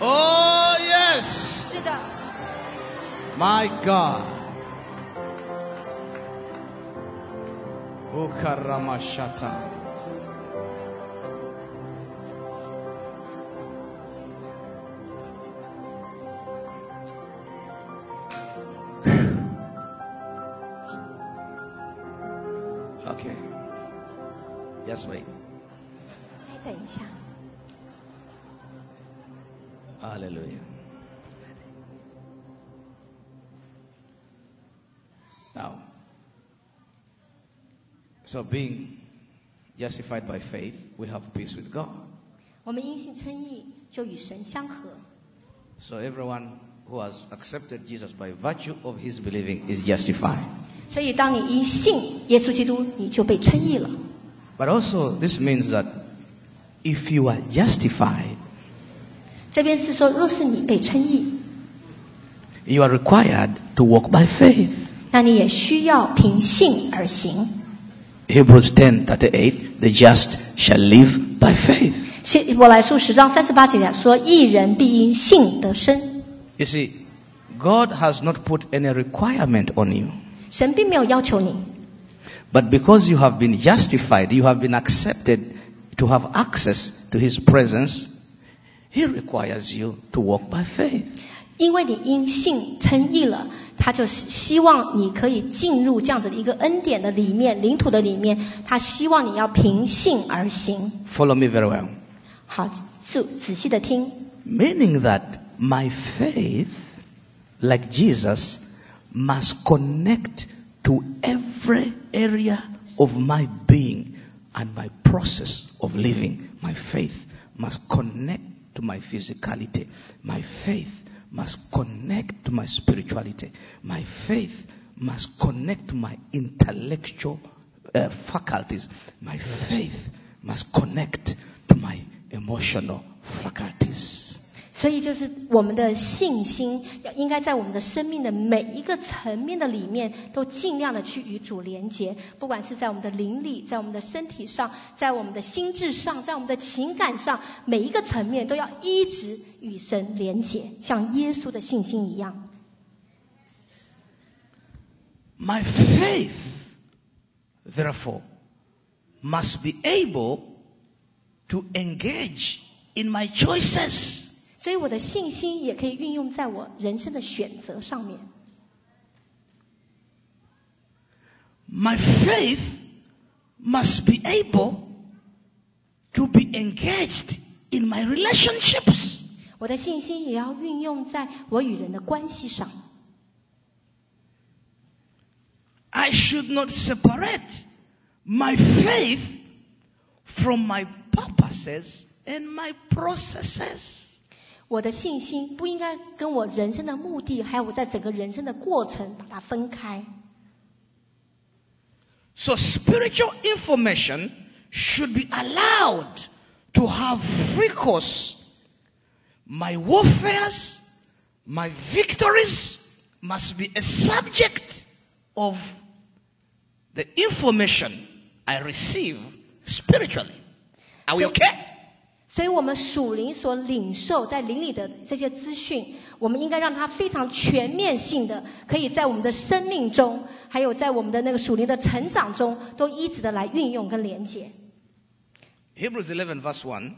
Oh, yes. My God. Oh, Ukaramashata. [SIGHS] Okay. Yes, wait. 再等一下。 Hallelujah. Now, so being justified by faith, we have peace with God. 我们因信称义，就与神相合。 So everyone who has accepted Jesus by virtue of his believing is justified. 所以，当你因信耶稣基督，你就被称义了。 But also, this means that if you are justified, 这边是说，若是你被称义， you are required to walk by faith. 那你也需要凭信而行。 Hebrews 10:38, the just shall live by faith. 希伯来书十章三十八节讲说：“一人必因信得生。 You see, God has not put any requirement on you. ”神并没有要求你， But because you have been justified, you have been accepted to have access to His presence, He requires you to walk by faith. 因为你因信称义了，他就希望你可以进入这样子的一个恩典的里面、领土的里面。他希望你要凭信而行。 Follow me very well. 好，仔仔细的听， Meaning that my faith, like Jesus, must connect to every area of my being and my process of living. My faith must connect to my physicality. My faith must connect to my spirituality. My faith must connect to my intellectual uh, faculties. My faith must connect to my emotional faculties. 所以就是我们的信心要应该在我们的生命的每一个层面的里面，都尽量的去与主连结，不管是在我们的灵里，在我们的身体上，在我们的心智上，在我们的情感上，每一个层面都要一直与神连结，像耶稣的信心一样。My faith, therefore, must be able to engage in my choices. 所以我的信心也可以运用在我人生的选择上面。 My faith must be able to be engaged in my relationships. 我的信心也要运用在我与人的关系上。 I should not separate my faith from my purposes and my processes. 我的信心不应该跟我人生的目的，还有我在整个人生的过程把它分开。 So spiritual information should be allowed to have free course. My warfares, my victories must be a subject of the information I receive spiritually. Are we So- okay? 所以，我们属灵所领受在灵里的这些资讯，我们应该让它非常全面性的，可以在我们的生命中，还有在我们的那个属灵的成长中，都一直的来运用跟连接。Hebrews 11 verse 1.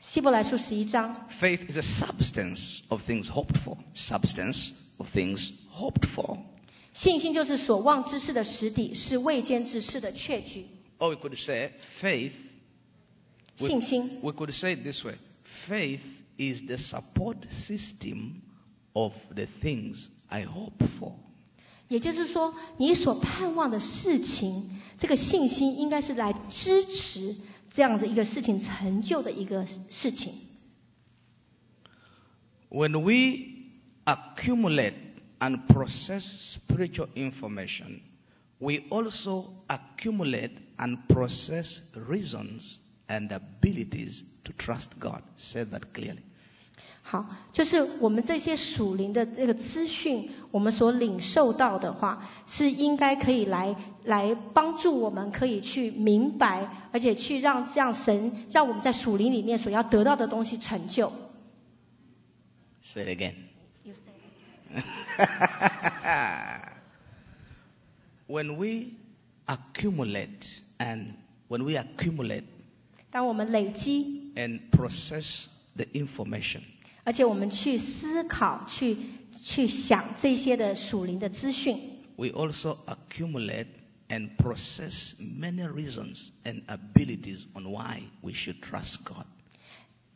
希伯来书十一章，Faith is a substance of things hoped for. Substance of things hoped for. 信心就是所望之事的实底，是未见之事的确据。Or we could say faith we- 信心 We could say it this way faith is the support system of the things I hope for. 也就是说，你所盼望的事情，这个信心应该是来支持这样的一个事情成就的一个事情。 When we accumulate and process spiritual information, we also accumulate and process reasons and abilities to trust God. Say that clearly. 好，就是我们这些属灵的这个资讯，我们所领受到的话，是应该可以来来帮助我们，可以去明白，而且去让这样神让我们在属灵里面所要得到的东西成就。 Say it again. [LAUGHS] [LAUGHS] when we accumulate and when we accumulate 当我们累积， and process the information, 而且我们去思考、去去想这些的属灵的资讯， we also accumulate and process many reasons and abilities on why we should trust God.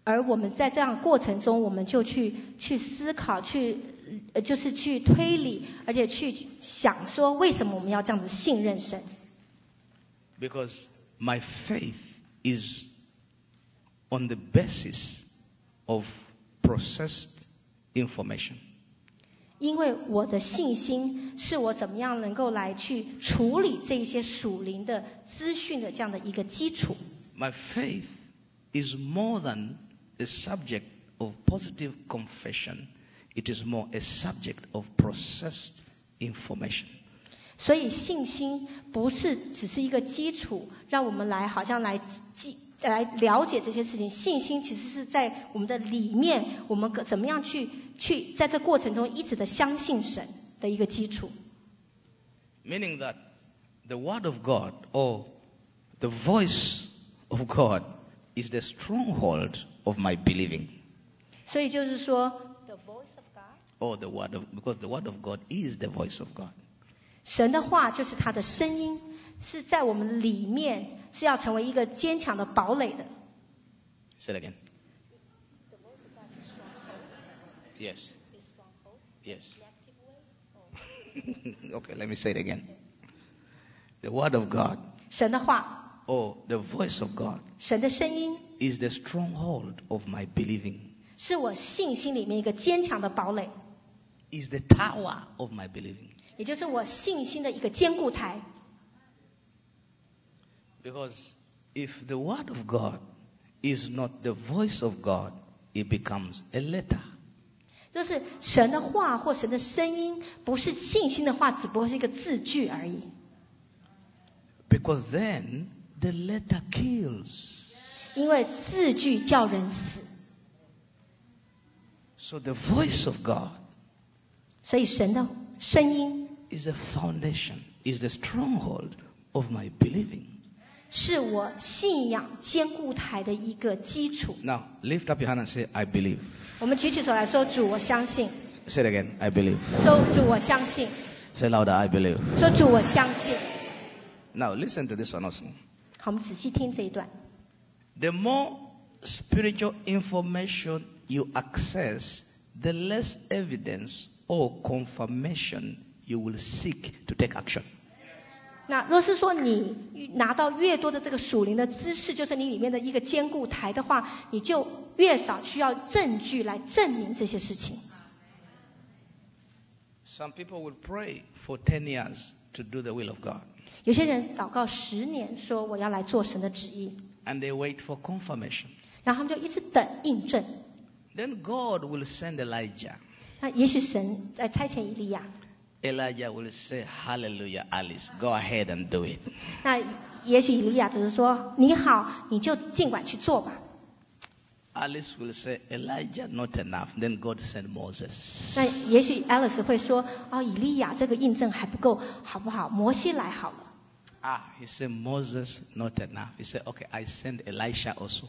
而我们在这样的过程中，我们就去去思考，去呃就是去推理，而且去想说，为什么我们要这样子信任神？ Because my faith is on the basis of processed information. 因为我的信心是我怎么样能够来去处理这一些属灵的资讯的这样的一个基础。 My faith is more than a subject of positive confession. It is more a subject of processed information. 所以信心不是只是一个基础，让我们来好像来记来了解这些事情。信心其实是在我们的里面，我们怎么样去去在这过程中一直的相信神的一个基础。Meaning that the Word of God or the voice of God is the stronghold of my believing. 所以就是说，the voice of God，Or the Word of, because the Word of God is the voice of God. 神的话就是他的声音，是在我们里面是要成为一个坚强的堡垒的。 Say it again. Yes. Yes. [LAUGHS] okay, let me say it again. The Word of God 神的话， or the voice of God 神的声音， is the stronghold of my believing, 是我信心里面一个坚强的堡垒， is the tower of my believing. 也就是我信心的一个坚固台。Because if the Word of God is not the voice of God, it becomes a letter. 就是神的话或神的声音，不是信心的话，只不过是一个字句而已。Because then the letter kills. 因为字句叫人死，So the voice of God 所以神的声音 is a foundation, is the stronghold of my believing. 是我信仰坚固台的一个基础。 Now, lift up your hand and say, I believe. 我们举起手来说：“主，我相信。 Say it again, I believe. ”说：“主，我相信。 Say louder, I believe. ”说：“主，我相信。 Now, listen to this one also. ”好，我们仔细听这一段。 The more spiritual information you access, the less evidence or confirmation you will seek to take action. 那若是说你拿到越多的这个属灵的知识，就是你里面的一个坚固台的话，你就越少需要证据来证明这些事情。Some people will pray for ten years to do the will of God, 有些人祷告十年，说我要来做神的旨意，and they wait for confirmation. 然后他们就一直等印证。Then God will send Elijah. 那也许神在差遣以利亚，Elijah will say, Hallelujah, Alice, go ahead and do it. 那也许以利亚只是说你好，你就尽管去做吧。Alice will say, Elijah, not enough. Then God send Moses. 那也许 Alice 会说哦，以利亚这个印证还不够，好不好？摩西来好了。Ah, he said, Moses, not enough. He said, okay, I send Elisha also.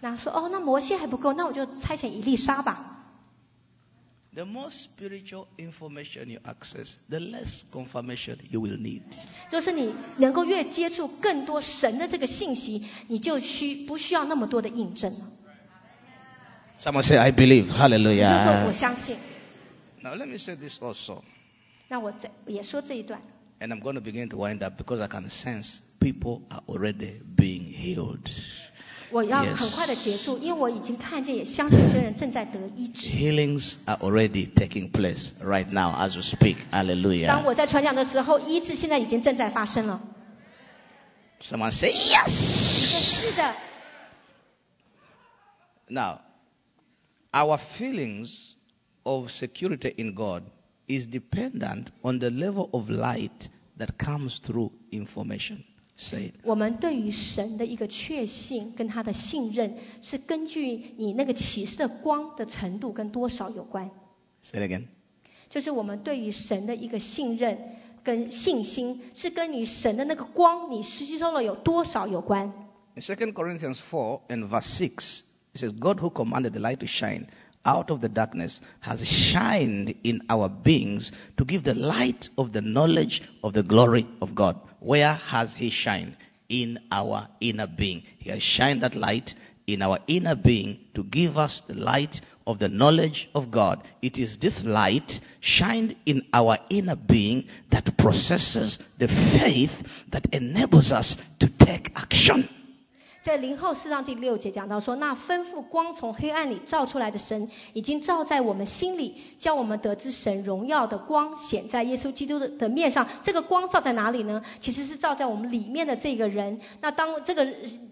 那说哦，那摩西还不够，那我就差遣以利沙吧。The more spiritual information you access, the less confirmation you will need. 就是你能够越接触更多神的这个信息，你就需不需要那么多的印证了。 Someone say, I believe. 就是说，我 Hallelujah. 相信。 Now, let me say this also. 那我在也说这一段， And I'm going to begin to wind up because I can sense people are already being healed. 我要 Yes 很快的结束，因为我已经看见，也相信有些人正在得医治。 Healings are already taking place right now as we speak. 当 Hallelujah. 我在传讲的时候，医治现在已经正在发生了。 Someone say 你 yes. 说是的， Now, our feelings of security in God is dependent on the level of light that comes through information. 我们对于神的一个确信跟他的信任，是根据你那个启示的光的程度跟多少有关。Say it again. 就是我们对于神的一个信任跟信心，是跟你神的那个光，你吸收了有多少有关。In 2 Corinthians four and verse six, it says, God who commanded the light to shine out of the darkness has shined in our beings to give the light of the knowledge of the glory of God. Where has He shined? In our inner being. He has shined that light in our inner being to give us the light of the knowledge of God. It is this light shined in our inner being that processes the faith that enables us to take action. 在零后四章第六节讲到说，那吩咐光从黑暗里照出来的神，已经照在我们心里，叫我们得知神荣耀的光显在耶稣基督的的面上。这个光照在哪里呢？其实是照在我们里面的这个人。那当这个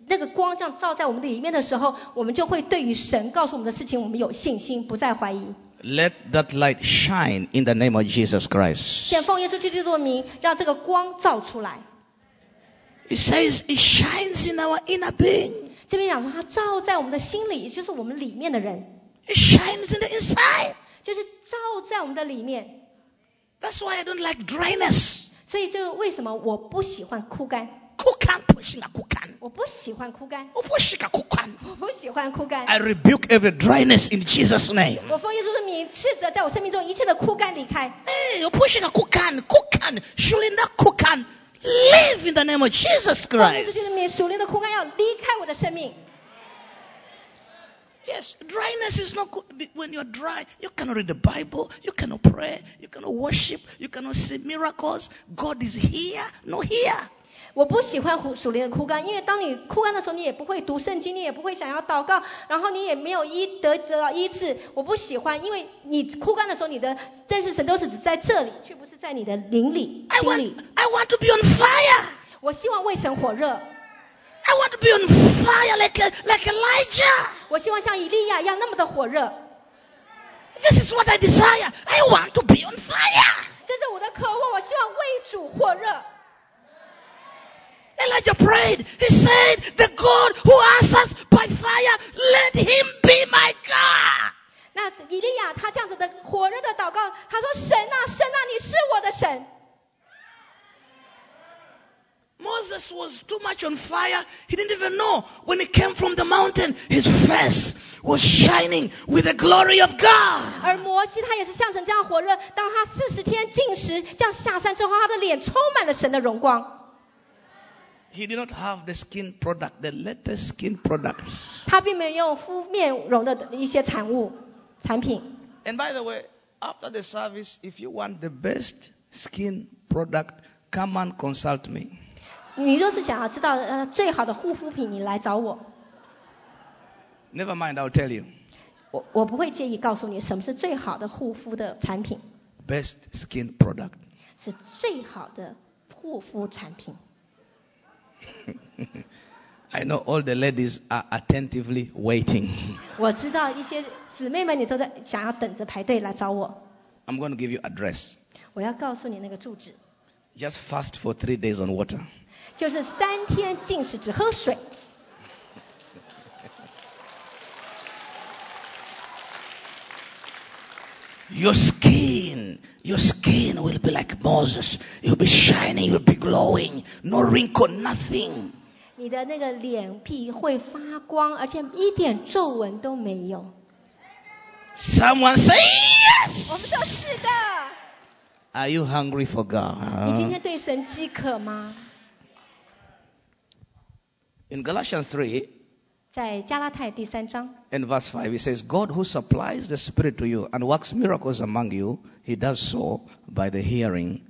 那个光这样照在我们的里面的时候，我们就会对于神告诉我们的事情，我们有信心，不再怀疑。Let that light shine in the name of Jesus Christ. 现在奉耶稣基督的名，让这个光照出来。It says it shines in our inner being. 这边讲说，他照在我们的心里，也就是我们里面的人， It shines in the inside. 就是照在我们的里面。 That's why I don't like dryness. 所以这个为什么我不喜欢枯干？ Kukan pushing a kukan. 我不喜欢枯干， Pushing a kukan. 我不喜欢枯干。 I rebuke every dryness in Jesus' name. 我奉耶稣的名斥责在我生命中一切的枯干离开。 Hey, you're pushing a kukan. Kukan. Surely that kukan. Live in the name of Jesus 奉耶稣 Christ. 基督的名，属灵的枯干 Live in the name of Jesus Christ. Yes, dryness is not good. When you're dry, you cannot read the Bible, you cannot pray, you cannot worship, you cannot see miracles. God is here, not here. 我不喜欢属属灵的枯干，因为当你枯干的时候，你也不会读圣经，你也不会想要祷告，然后你也没有医得得到医治。我不喜欢，因为你枯干的时候，你的认识神都是只在这里，却不是在你的灵里、I 心 want, 里。I want to be on fire. 我希望为神火热，I want to be on fire like, a, like Elijah. 我希望像以利亚一样那么的火热。This is what I desire. I want to be on fire. 这是我的渴望，我希望为主火热。Elijah prayed. He said, The God who answers by fire, let him be my God. 那以利亚他这样子的火热的祷告，他说：“神啊，神啊，你是我的神。” Moses was too much on fire. He didn't even know. When he came from the mountain, his face was shining with the glory of God. 而摩西他也是像神这样火热，当他四十天禁食这样下山之后，他的脸充满了神的荣光。 He did not have the skin product, the latest skin product. 他并没有用敷面容的一些产物产品。 And by the way, after the service, if you want the best skin product, come and consult me. 你若是想要知道呃最好的护肤品，你来找我， Never mind, I'll tell you. 我我不会介意告诉你什么是最好的护肤的产品， Best skin product. 是最好的护肤产品。 [LAUGHS] I know all the ladies are attentively waiting. 我知道一些姊妹们，你都在想要等着排队来找我。 I'm going to give you address. 我要告诉你那个住址， Just fast for three days on water. 就是三天禁食只喝水。 Your [LAUGHS] skin, your skin will be like Moses. You'll be shining, you'll be glowing. No wrinkle, nothing. 你的那个脸皮会发光，而且一点皱纹都没有。 Someone say yes. 我们说是的。 Are you hungry for 你今 God? 天对神饥渴吗？ In Galatians 3 在加拉太第三章 and verse 5, it says, God who supplies the Spirit to you and works miracles among you, he does so by the hearing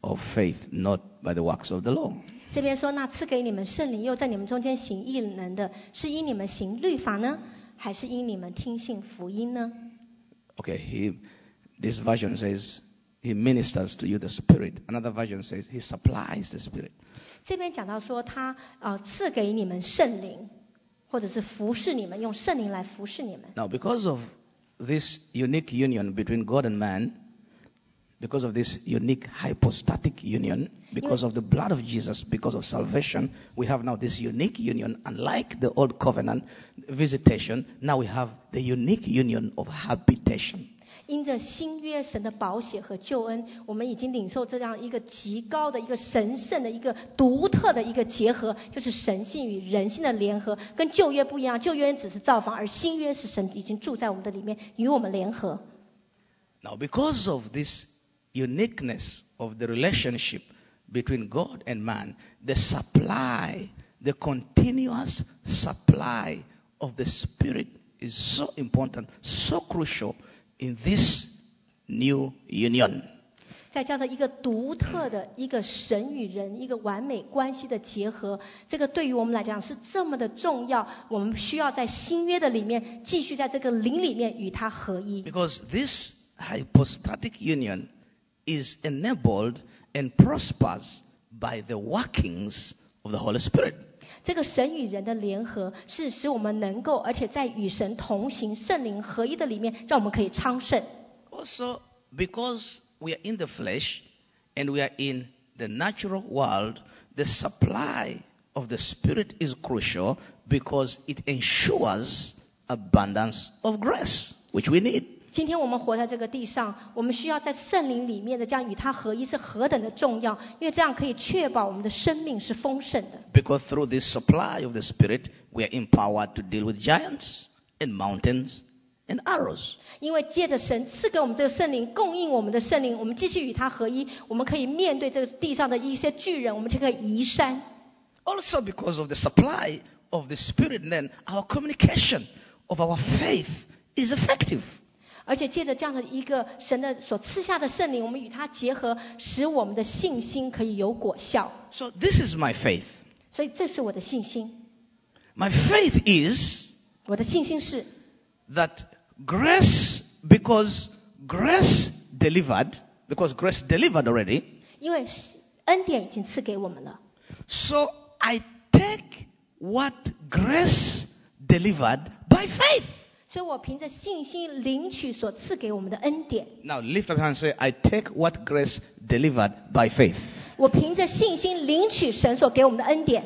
of faith, not by the works of the law. 这边说，那赐给你们圣灵又在你们中间行异能的，是因你们行律法呢，还是因你们听信福音呢？ Okay, he, this version says he ministers to you the Spirit. Another version says he supplies the Spirit. 这边讲到说他呃赐给你们圣灵， 或者是服侍你们，用圣灵来服侍你们。 Now, because of this unique union between God and man, because of this unique hypostatic union, because of the blood of Jesus, because of salvation, we have now this unique union. Unlike the old covenant visitation, now we have the unique union of habitation. 因着新约神的宝血和救恩，我们已经领受这样一个极高的一个神圣的一个独特的一个结合，就是神性与人性的联合，跟旧约不一样。旧约只是造访，而新约是神已经住在我们的里面，与我们联合。 Now, because of this uniqueness of the relationship between God and man, the supply, the continuous supply of the Spirit is so important, so crucial in this new union. 在这样的一个独特的一个神与人一个完美关系的结合，这个对于我们来讲是这么的重要。我们需要在新约的里面继续在这个灵里面与它合一。Because this hypostatic union is enabled and prospers by the workings of the Holy Spirit. 这个神与人的联合，是使我们能够，而且在与神同行、圣灵合一的里面，让我们可以昌盛。Also, because we are in the flesh and we are in the natural world, the supply of the Spirit is crucial because it ensures abundance of grace, which we need. 今天我们活在这个地上，我们需要在圣灵里面的这样与他合一是何等的重要，因为这样可以确保我们的生命是丰盛的。 Because through this supply of the Spirit, we are empowered to deal with giants and mountains and arrows. 因为借着神赐给我们这个圣灵，供应我们的圣灵，我们继续与他合一，我们可以面对这个地上的一些巨人，我们就可以移山。 Also, because of the supply of the Spirit, then our communication of our faith is effective. 而且借着这样的一个神的所赐下的圣灵，我们与它结合，使我们的信心可以有果效。 So, this is my faith. 所以这是我的信心， My faith is 我的信心是 that grace, because grace delivered, because grace delivered already, 因为恩典已经赐给我们了， so I take what grace delivered by faith. 所以我凭着信心领取所赐给我们的恩典。Now lift up your hand and say, I take what grace delivered by faith. 我凭着信心领取神所给我们的恩典。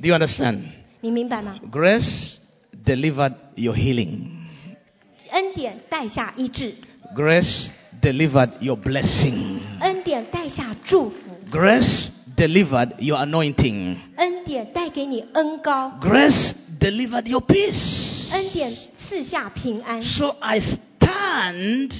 Do you understand? 你明白吗 Grace delivered your healing. 恩典带下医治，Grace delivered your blessing. 恩典带下祝福，Grace delivered your anointing. 恩典带给你恩膏，Grace delivered your peace. 恩典赐下平安。So I stand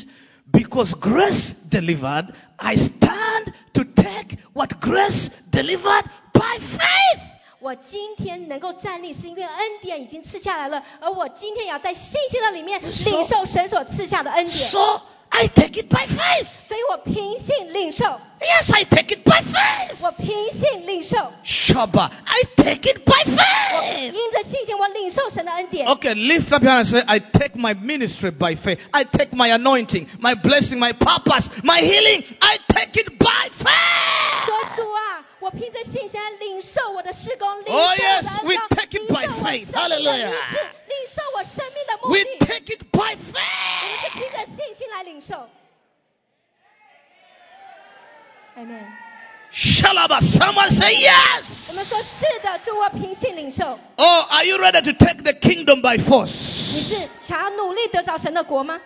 because grace delivered. I stand to take what grace delivered by faith. 我今天能够站立，是因为恩典已经赐下来了，而我今天也要在信心的里面领受神所赐下的恩典，So I take it by faith. 所以我凭信领受， Yes, I take it by faith. 我凭信领受， Shabbat, I take it by 我 faith. 因着信心，我领受神的恩典。 Okay, lift up your hand and say, I take my ministry by faith. I take my anointing, my blessing, my purpose, my healing. I take it by 说 faith. 我凭着信心来领受我的施工，领受我的工，领受我生命的立志，领受我生命的目。We take it by faith. 我们是凭着信心来领受。Amen. Shalaba. Someone say yes. Oh, are you ready to take the kingdom by force?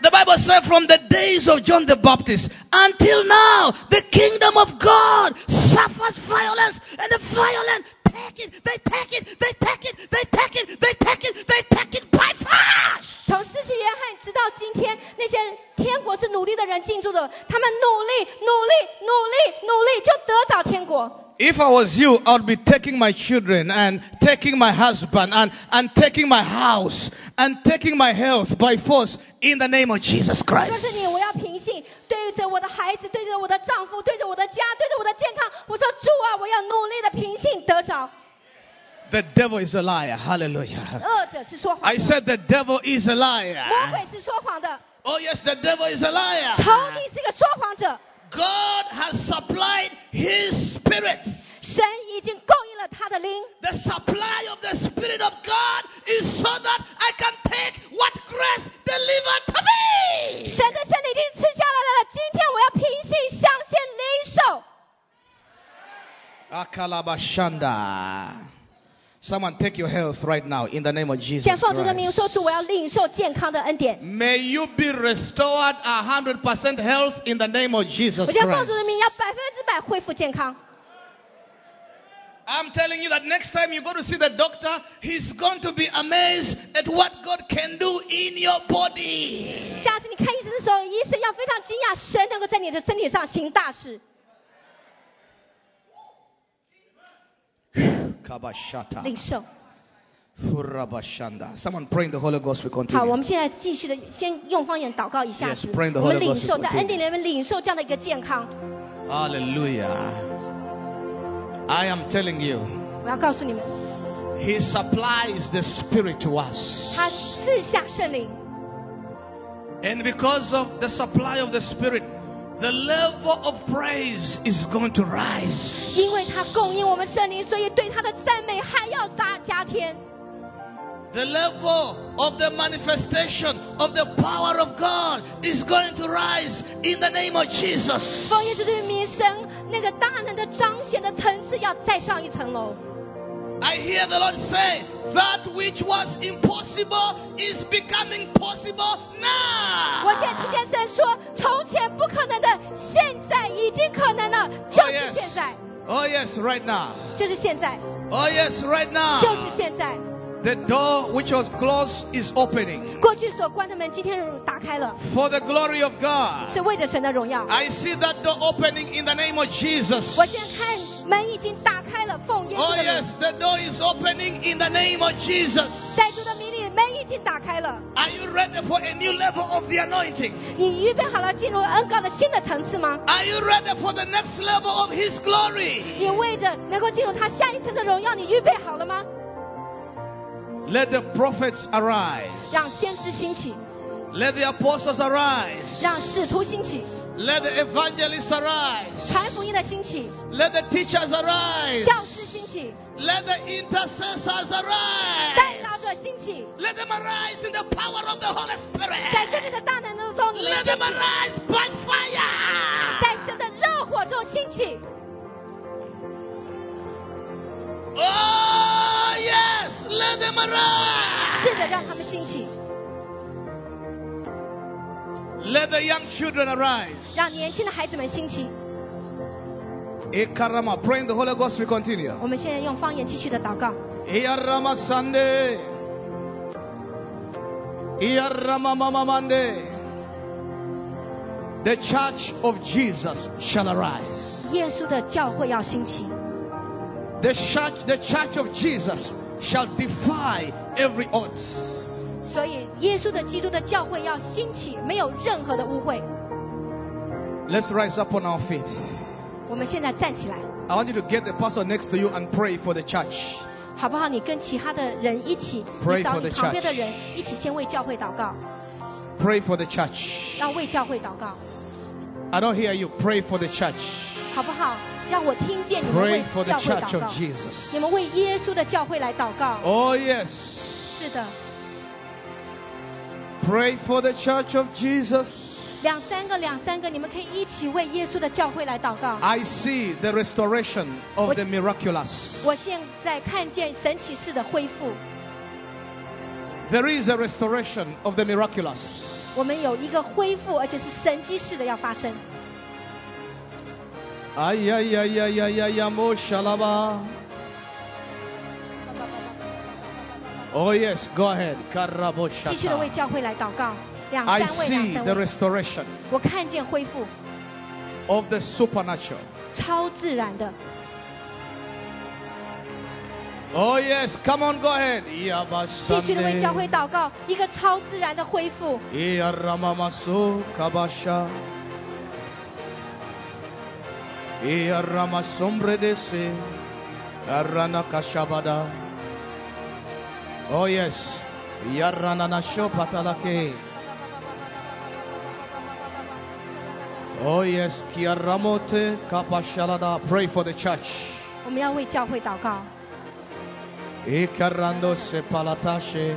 The Bible says from the days of John the Baptist until now, the kingdom of God suffers violence and the violent take it, they take it, they take it, they take it, they take it, they take it by force. 从世纪约翰直到今天，那些天国是努力的人进驻的，他们努力、努力、努力、努力，就得着天国。 If I was you, I would be taking my children and taking my husband and, and taking my house and taking my health by force in the name of Jesus 若 Christ. 是你，我要平信，对着我的孩子，对着我的丈夫，对着我的家，对着我的健康，我说主啊，我要努力的平信得着。 The devil is a liar. Hallelujah. 恶者是说谎 I 的， said the devil is a 魔 liar. 鬼是说谎的， Oh yes, the devil is a liar. 仇敌是个说谎者。 God has supplied His Spirit. 神已经供应了他的灵， The supply of the Spirit of God is so that I can take what grace delivered to me. 神的圣灵已经赐下来了。今天我要凭信相信领受。 Akalabashanda. Someone take your health right now in the name of Jesus. 现在奉主的名 Christ. 说主，我要领受健康的恩典。 May you be restored a hundred percent health in the name of Jesus 我现在奉 Christ. 主的名，要百分之百恢复健康。 I'm telling you that next time you go to see the doctor, he's going to be amazed at what God can do in your body. 下次你看医生的时候，医生要非常惊讶，神能够在你的身体上行大事。 Kabashata. 领受。 Furabashanda. Someone pray in the Holy Ghost. We 好，我 continue. 们现在继续的，先用方言祷告一下 Yes, 子 pray in the 我们 Holy 领 Ghost 受 to 在 continue. 恩典里面领受这样的一个健康。 Hallelujah. I am telling you. He supplies the Spirit to us. And because of the supply of the Spirit, the level of praise is going to rise. The level of the manifestation of the power of God is going to rise in the name of Jesus. 奉耶稣的名声，那个大能的彰显的层次要再上一层楼。 I hear the Lord say, that which was impossible is becoming possible 我现在听 now. 见神说，从前不可能的，现在已经可能了，就 Oh 是 yes. 现在， Oh yes, right now. 就是现在， Oh yes, right 就是 now. 现在。 The door which was closed is opening 过去所关的门，今天打开了， for the glory of God. 是为着神的荣耀。 I see that door opening in the name of Jesus. 我现在看门已经打开了，奉耶 Oh 稣的名 yes,，the door is opening in the name of Jesus. 在主的名里，门已经打开了。 Are you ready for a new level of the anointing? 你预备好了进入恩高的新的层次吗？ Are you ready for the next level of His glory? 你为着能够进入他下一层的荣耀，你预备好了吗？ Let the prophets arise. 让先知兴起， Let the apostles arise. 让使徒兴起， Let the evangelists arise. 传福音的兴起， Let the teachers arise. 教师兴起， Let the intercessors 代 arise. 祷者兴起， Let them arise in the power of the Holy 在 Spirit. 圣灵的大能当中，你们 Let 兴 them 起， arise by fire. 在神的热火中兴起。 Oh, yes. Let them arise. 是的，让他们兴起， Let the young children arise. 让年轻的孩子们兴起。 Ekarama. Pray in the Holy Ghost. We continue. 我们现在用方言继续的祷告。 Iyarama Sunday. Iyarama Mama Monday. The church of Jesus shall arise. 耶稣的教会要兴起， The church, the church of Jesus shall defy every odds. 所以耶稣的基督的教会要兴起，没有任何的污秽。 Let's rise up on our feet. 我们现在站起来， I want you to get the person next to you and pray for the church. 好不好？你跟其他的人一起， Pray 你找 for 你 the 旁边的 church. 人一起，先为教会祷告， Pray for the church. 让为教会祷告， I don't hear you. Pray for the church. 好不好？ 让我听见你们 Pray 为 for the 教会 church 祷 of 告， Jesus. 你们为耶稣的教会来祷告。 Oh, yes. 是的， Pray for the church of Jesus. 两三个，两三个，你们可以一起为耶稣的教会来祷告。 I see the restoration of the miraculous. 我现在看见神启示的恢复， There is a restoration of the miraculous. 我们有一个恢复，而且是神迹式的要发生。 Ay, ay, ay, ay, ay, ay, amo shalaba. Oh, yes, go ahead. Karabo 继续的为 shata. 教会来祷告，两 I 三位，两 see 三 the 位， restoration 我看见恢复， of the supernatural. 超自然的。 Oh, yes, come on, go ahead. Iyaba 继续的为教会 Sunday. 祷告，一个超自然的恢复。 Iya ramamasu kabasha. Iya ramasombre dese. Arana kashabada. Oh yes. Iya ranana patalake. Oh yes. Kiaramote kapashalada. Pray for the church. 我们要为教会祷告。 Ikarando sepalatashe.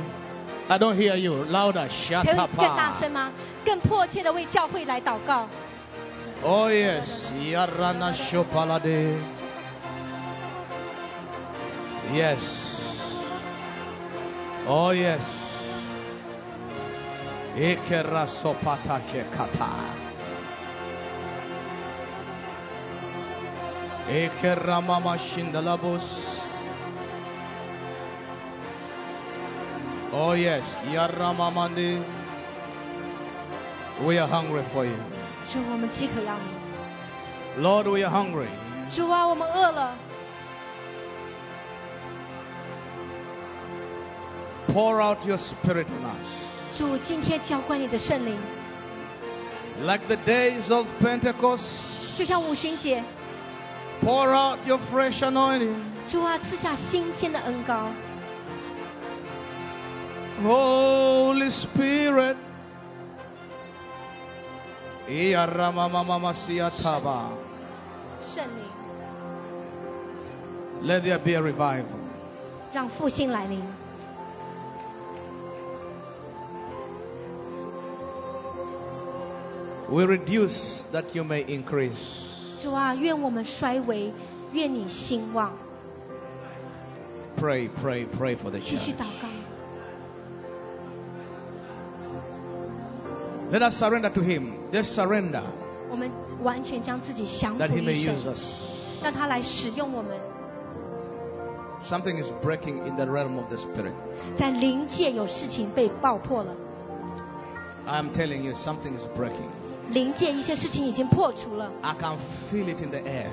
I don't hear you. Louder. 可以更大 Shatapa. 声吗？更迫切的为教会来祷告。 Oh yes, Yarana Shopalade. Yes. Oh yes. Ekera sopata kata. Ekera mama shindalabos. Oh yes, Yaramamandi. We are hungry for you. 主，我们饥渴要你。 Lord, we are hungry. 主啊，我们饿了。 Pour out your spirit on us. 主，今天浇灌你的圣灵， Like the days of Pentecost, 就像五旬节， pour out your fresh anointing. 主啊，赐下新鲜的恩膏。 Holy Spirit. Let there be a We reduce that you may increase. increase。主啊，愿我们衰微，愿你兴旺。Pray, pray, pray for the church。继续祷告。Let us surrender to Him. Just surrender 我们完全将自己降服 that He 于 may 神 use，us. 让他来使用我们。 Something is breaking in the realm of the Spirit. 在灵界有事情被爆破了， I am telling you, something is breaking. 灵界一些事情已经破除了。 I can feel it in the air.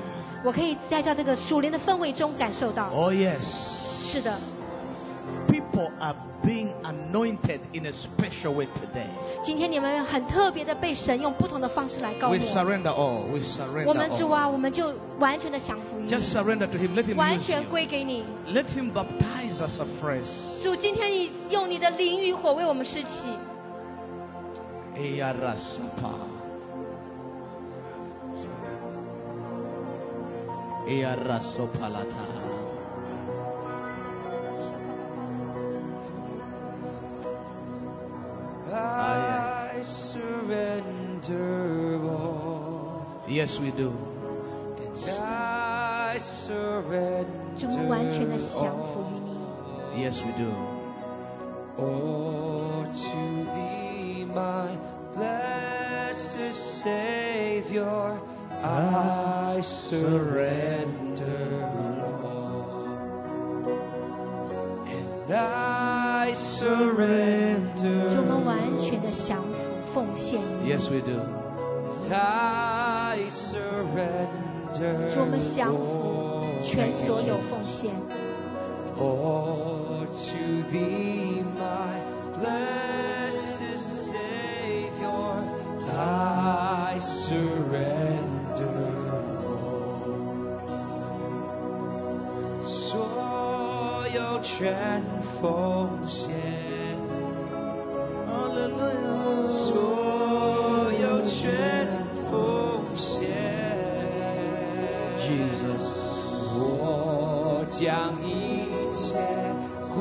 我可以在在这个属灵的氛围中感受到。 Oh, yes. 是的， People are being anointed in a special way today. 今天你们很特别的被神用不同的方式来告 We 我。 surrender all. We surrender 我们主 all. 啊，我们就完全的降服于 Just 你， surrender to Him. Let Him 完 use 全 you. 归给你。 Let Him baptize us afresh. 主，今天你用你的灵与火为我们施起。 Eyarasapa. Eyarasopalata. Yes, we do. I 主，我们完全的 surrender 降服于 all. 你。 Yes, we do. Oh, to thee, my blessed Savior, I surrender all. And I 主，我们 surrender 完全的降服奉献于你。 Yes, we do. I surrender 主，我们降服全所有奉献。Oh, to thee, my blessed Savior, I surrender all. 所有全奉献，将一切归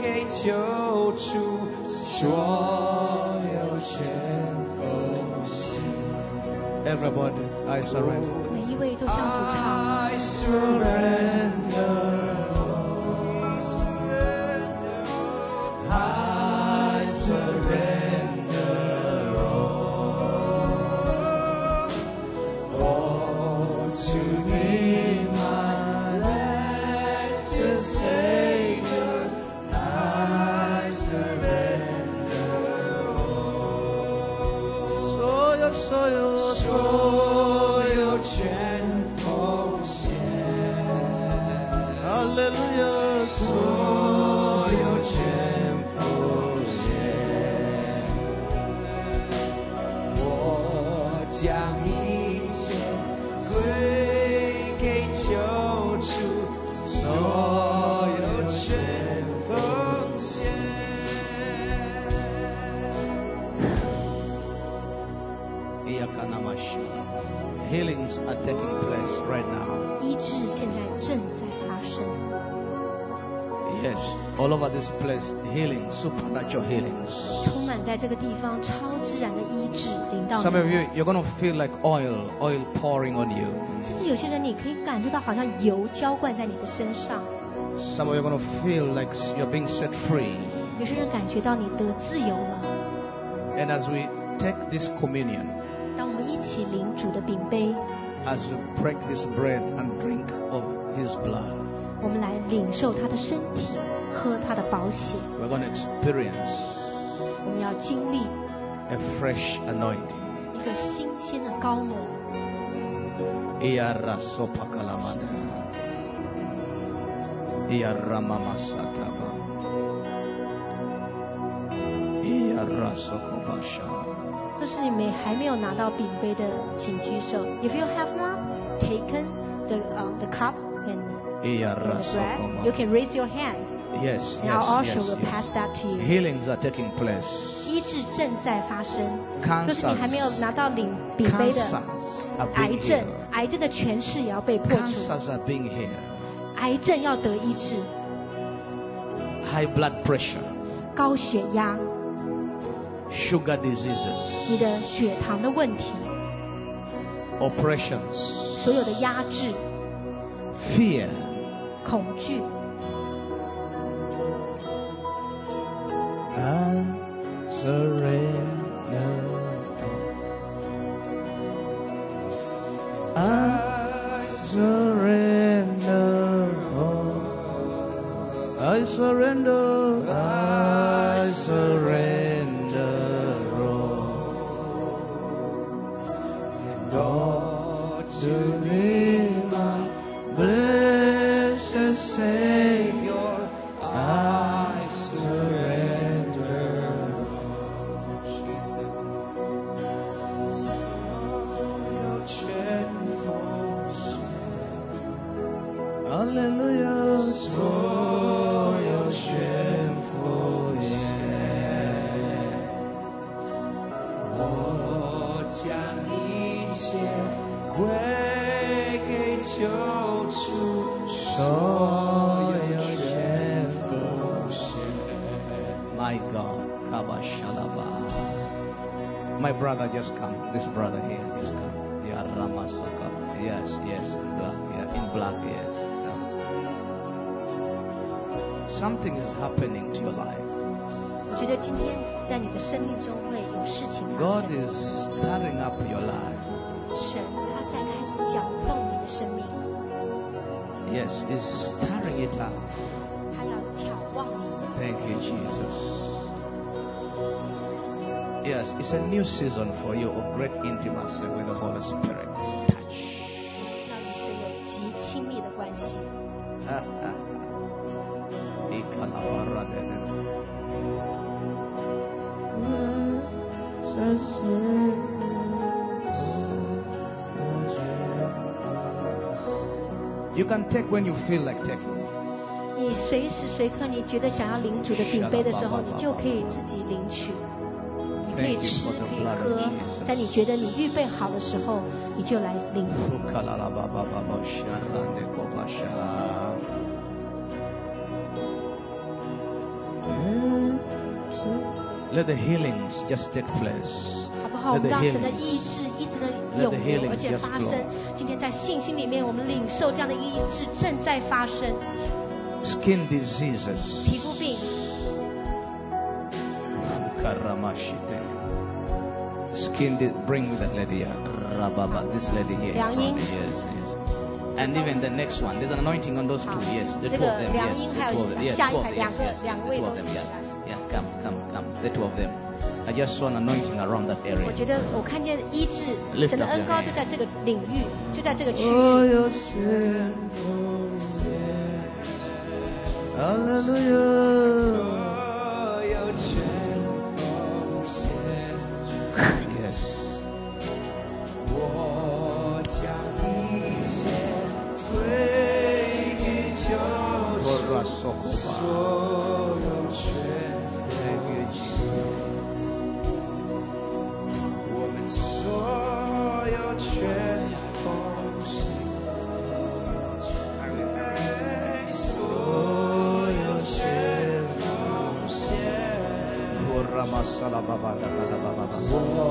给救主，所有全奉献。 Everybody, I surrender. 每一位都向主唱。 I surrender. 方超自然的医治临到 Some of。you, you're gonna feel like oil, oil pouring on you. 甚至有些人你可以感受到好像油浇灌在你的身上，Some of you are gonna feel like you're being set free. 有些人感觉到你得自由了。And as we take this communion, 当我们一起领主的饼杯，as we break this bread and drink of his blood, 我们来领受他的身体，喝他的宝血，we're gonna experience 我们要经历 a fresh anointing，一个新鲜的膏抹。若是你们还没有拿到饼杯的，请举手。If you have not taken the um, the cup and the bread, you can raise your hand. Yes, And our yes, usher yes, will pass yes. that to you. Healings are taking place. 医治正在发生。 Cancers 若是你还没有拿到领饼杯的 Cancers are 癌 being 症 healed.，癌症的权势也要被破除， Cancers are being healed. 癌症要得医治， High blood pressure, 高血压、 sugar diseases, 你的血糖的问题， oppressions, 所有的压制、 fear, 恐惧。 I surrender. I surrender. all. I surrender. I surrender can take when you feel like taking. 你随时随刻你觉得想要领主的饼杯的时候，你就可以自己领取。你可以吃，可以喝，在你觉得你预备好的时候，你就来领。Let the healings just take place. 好不好？我 Let 们 the 让神的 healings. 直的 Let 涌 the 流， healings 而且 just 发 flow. 生。今天在信心里面，我们领受这样的医治正在发生。 Skin diseases. 皮肤病、 Karamashite. Skin di- bring that lady here. Rababa, this lady here. in Liang front. Ying. Yes, yes. And even the next one. There's an anointing on those 好 two. Yes, the 这 two 个 of them. 梁 Yes, 英 the 还 two 有 of them. Yes, 下 two 一 of 排 them. 两 Yes, 个 yes, yes, 两 the 位 two 都 of them. 起 Yeah, 来。 yeah. Come, come, come. The two of them. I just saw an anointing around that 我 area. 觉得我看见医治 Lift 神的 up 恩高.就在这个领域，就在这个区域。所有全奉献，Hallelujah，所有全奉献，Yes. 我将一切归给救主，所有全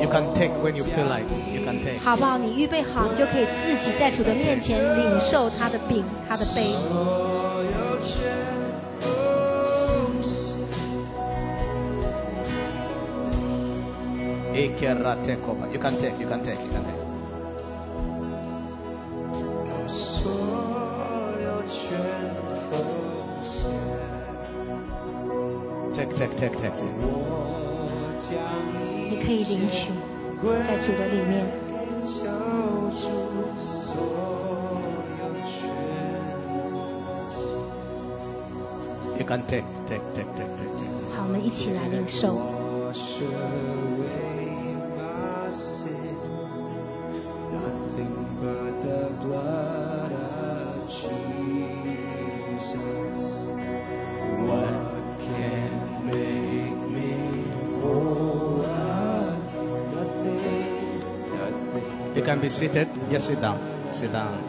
You can take when you feel like you can take. 好不好？你预备好，你就可以自己在主的面前领受他的饼、他的杯。所有全奉献，Ikeratekoba. You can take, you can take, you can take. 所有全奉献，Take, take, take, take, take. 你可以领取，在主的里面。You can take, take, take, take, take. 好，我们一起来领受。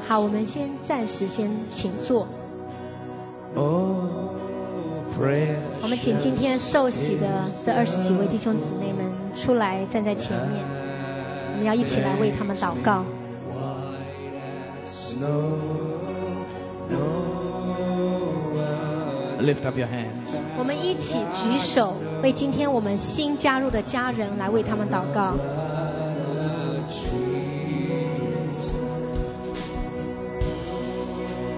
好我们先暂时先请坐。我们请今天受洗的这二十几位弟兄姊妹们出来站在前面我们要一起来为他们祷告。Up your hands. 我们一起举手为今天我们新加入的家人来为他们祷告。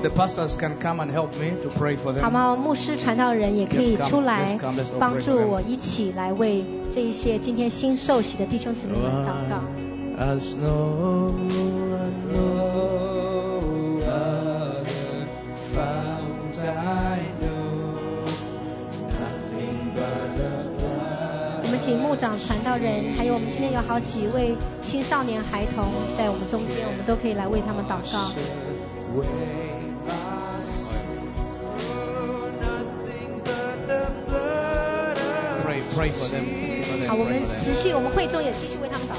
The pastors can come and help me to pray for them。好，牧师传道人也可以出来帮助我，一起来为这一些今天新受洗的弟兄姊妹祷告。我们请牧长传道人，还有我们今天有好几位青少年孩童在我们中间，我们都可以来为他们祷告。好，我们持续，我们会众也继续为他们祷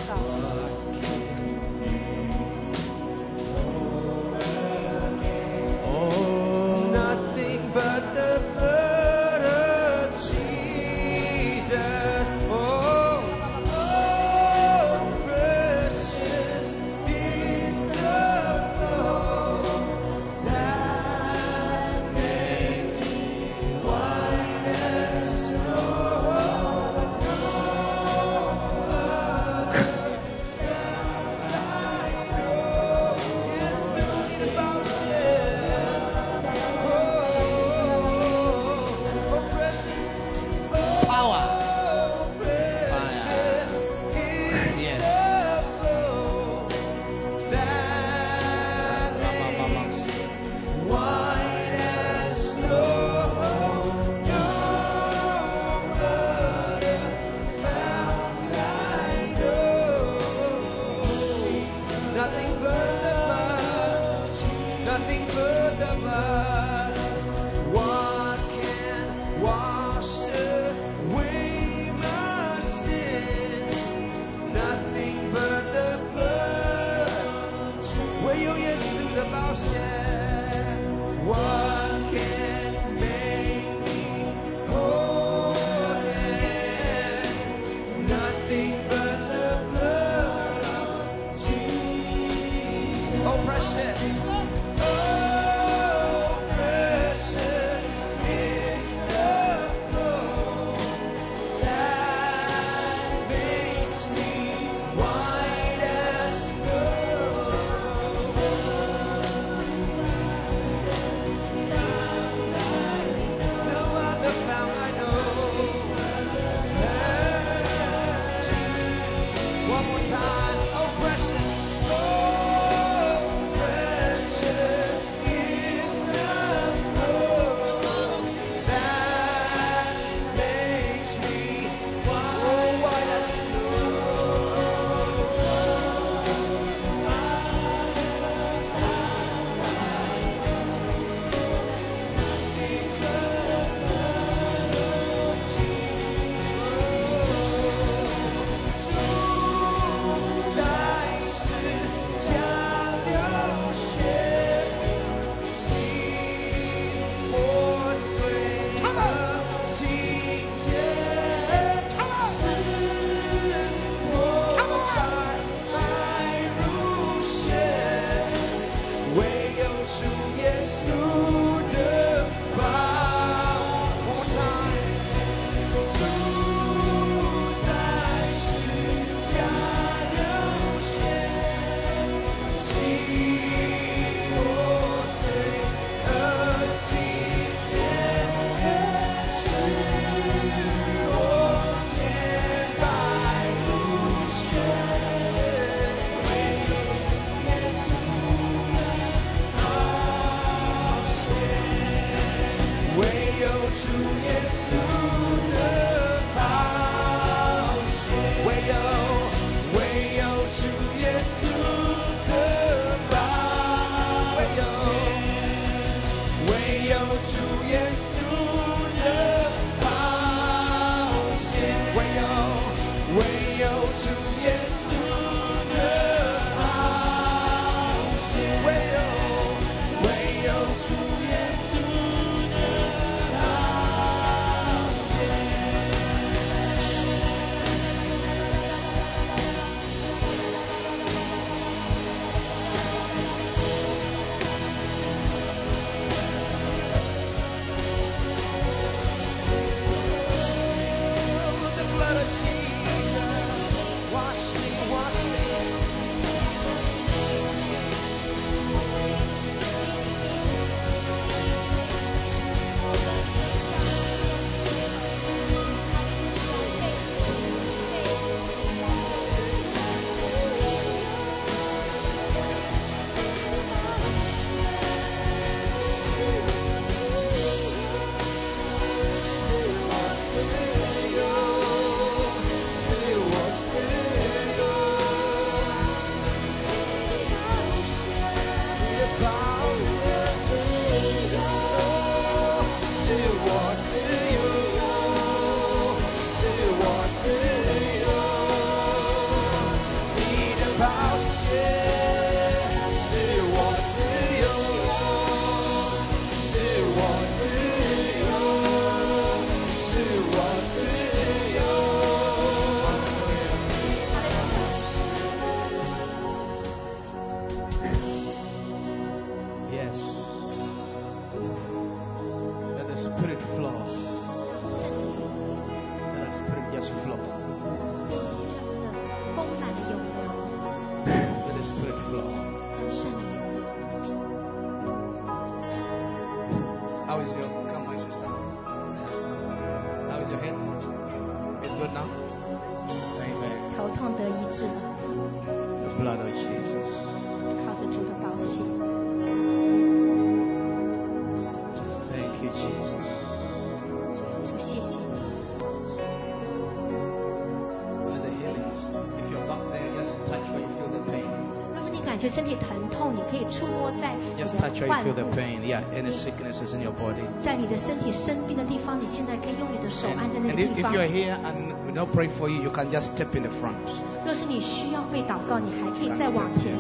身体疼痛，你可以触摸在你 Just 的 touch where you 患 feel the 部，pain. Yeah, any sicknesses in your body. 在你的身体生病的地方，你现在可以用你的手按在 And, 那 and 个 if, 地方 you're。here and we don't pray for you, you can just step in the front. 若是你需要被祷告，你还可以再往前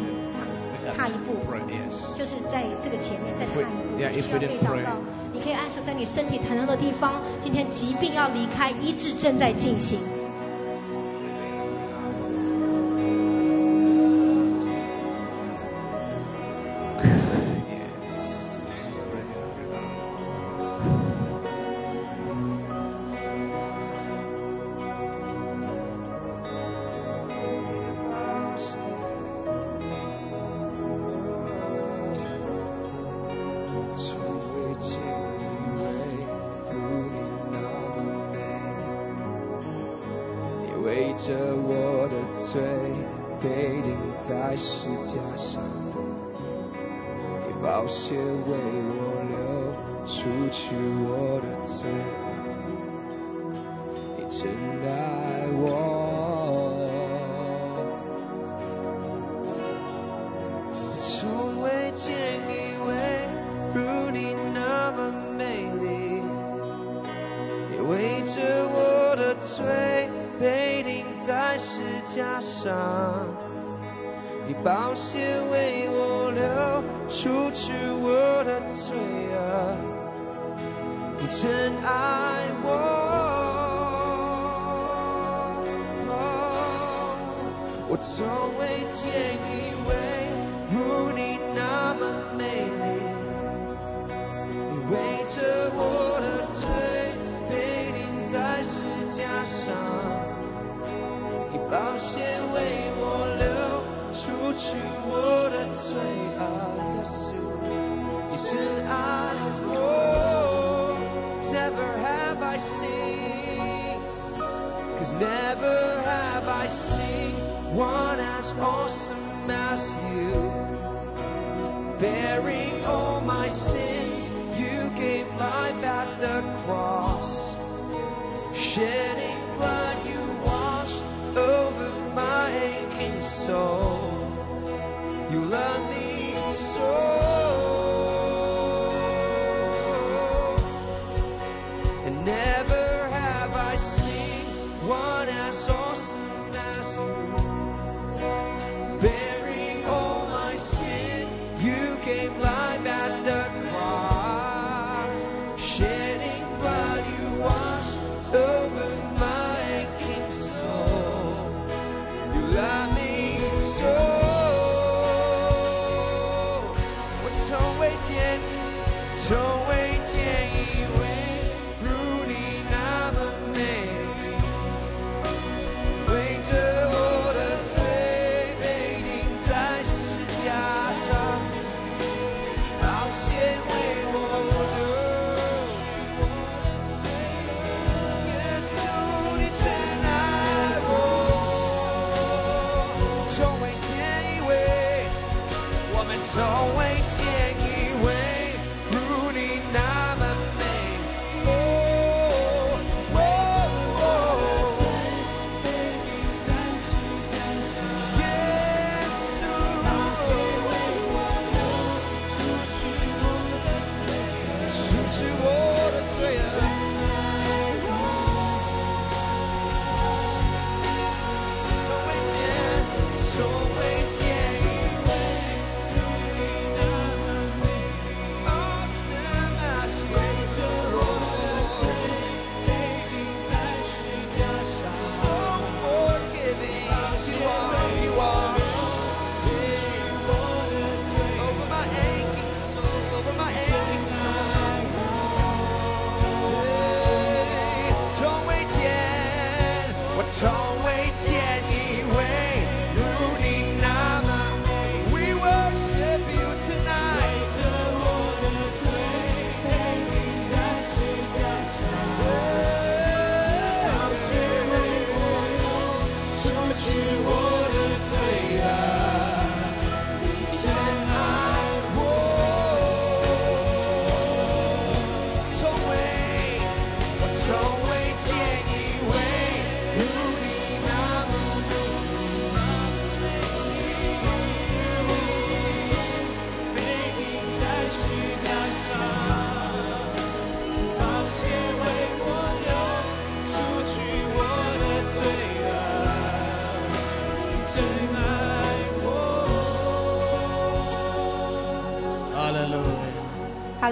踏踏一步，就是在这个前面再踏一步。If 需要被祷告，你可以按手在你身体疼痛的地方。今天疾病要离开，医治正在进行。我从未见一位如你那么美丽，你为着我的罪被钉在十架上，你宝血为我流，除去我的罪啊，耶稣，你真爱我，Never have I seen。Cause never have I seen One as awesome as you. Bearing all my sins, you gave life at the cross. Shedding blood, you washed over my aching soul.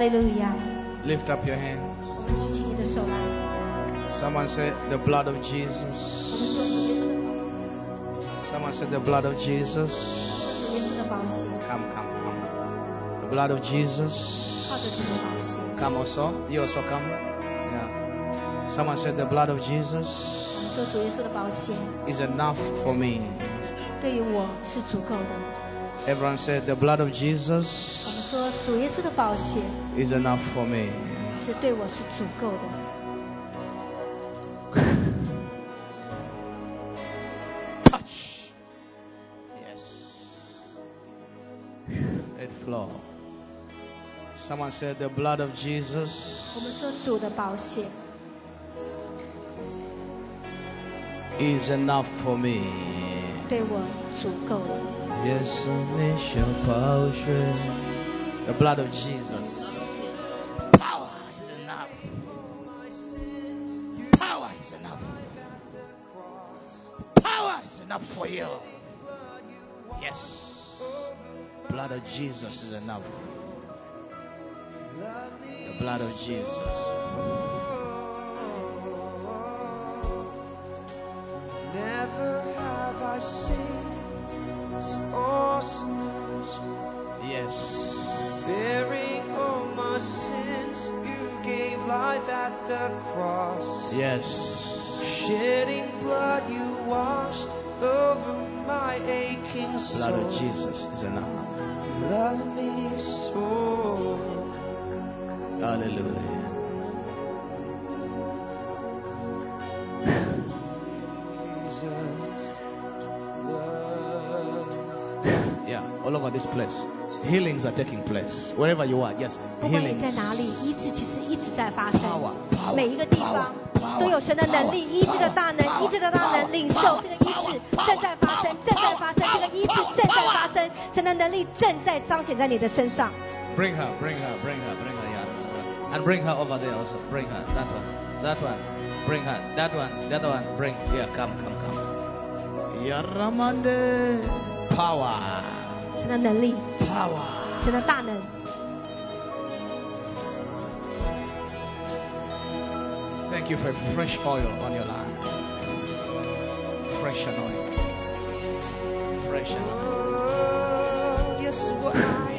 Hallelujah. Lift up your hands. Someone said, The blood of Jesus. Someone said, The blood of Jesus. Come, come, come. The blood of Jesus. Come also. You also come. Yeah. Someone said, The blood of Jesus is enough for me. Everyone said, The blood of Jesus. 主耶稣的宝血 is enough for me. 是对我是足够的。 Touch. Yes. It flow. Someone [LAUGHS] said the blood of Jesus 我们说主的宝血 is enough for me. 对我足够的。 Yes, The blood of Jesus. Power is enough. Power is enough. Power is enough for you. Yes. Blood of Jesus is enough. The blood of Jesus. Never have I seen this awesome. Yes. Bearing all my sins, you gave life at the cross. Yes. Shedding blood, you washed over my aching soul. Blood of Jesus is enough. Love me so. Hallelujah. Jesus, love. Yeah, all over this place. Healings are taking place. Wherever you are, yes. 不管你 Healings. 在哪里，医治其实一直在发生 Power, power, 每一个地方 power, 都有神的能力，power, 医治的大能，power, 医治的大能，power, 领受 power, 这个医治 power, 正在发生，power, 正在发生，power, 这个医治 power, 正在 power. 发生，神的能力正在彰显在你的身上。Bring her, bring her, bring her, bring her, yeah. And bring her over there also. Bring her. That one. That one. Bring her. That one. The other one. Bring. Yeah, come, come, come. Yaramande. Power. 神的能力， Power. 神的大能， Thank you for fresh oil on your life. Fresh anointing. Fresh anointing. Oh, yes, what I need. Yes,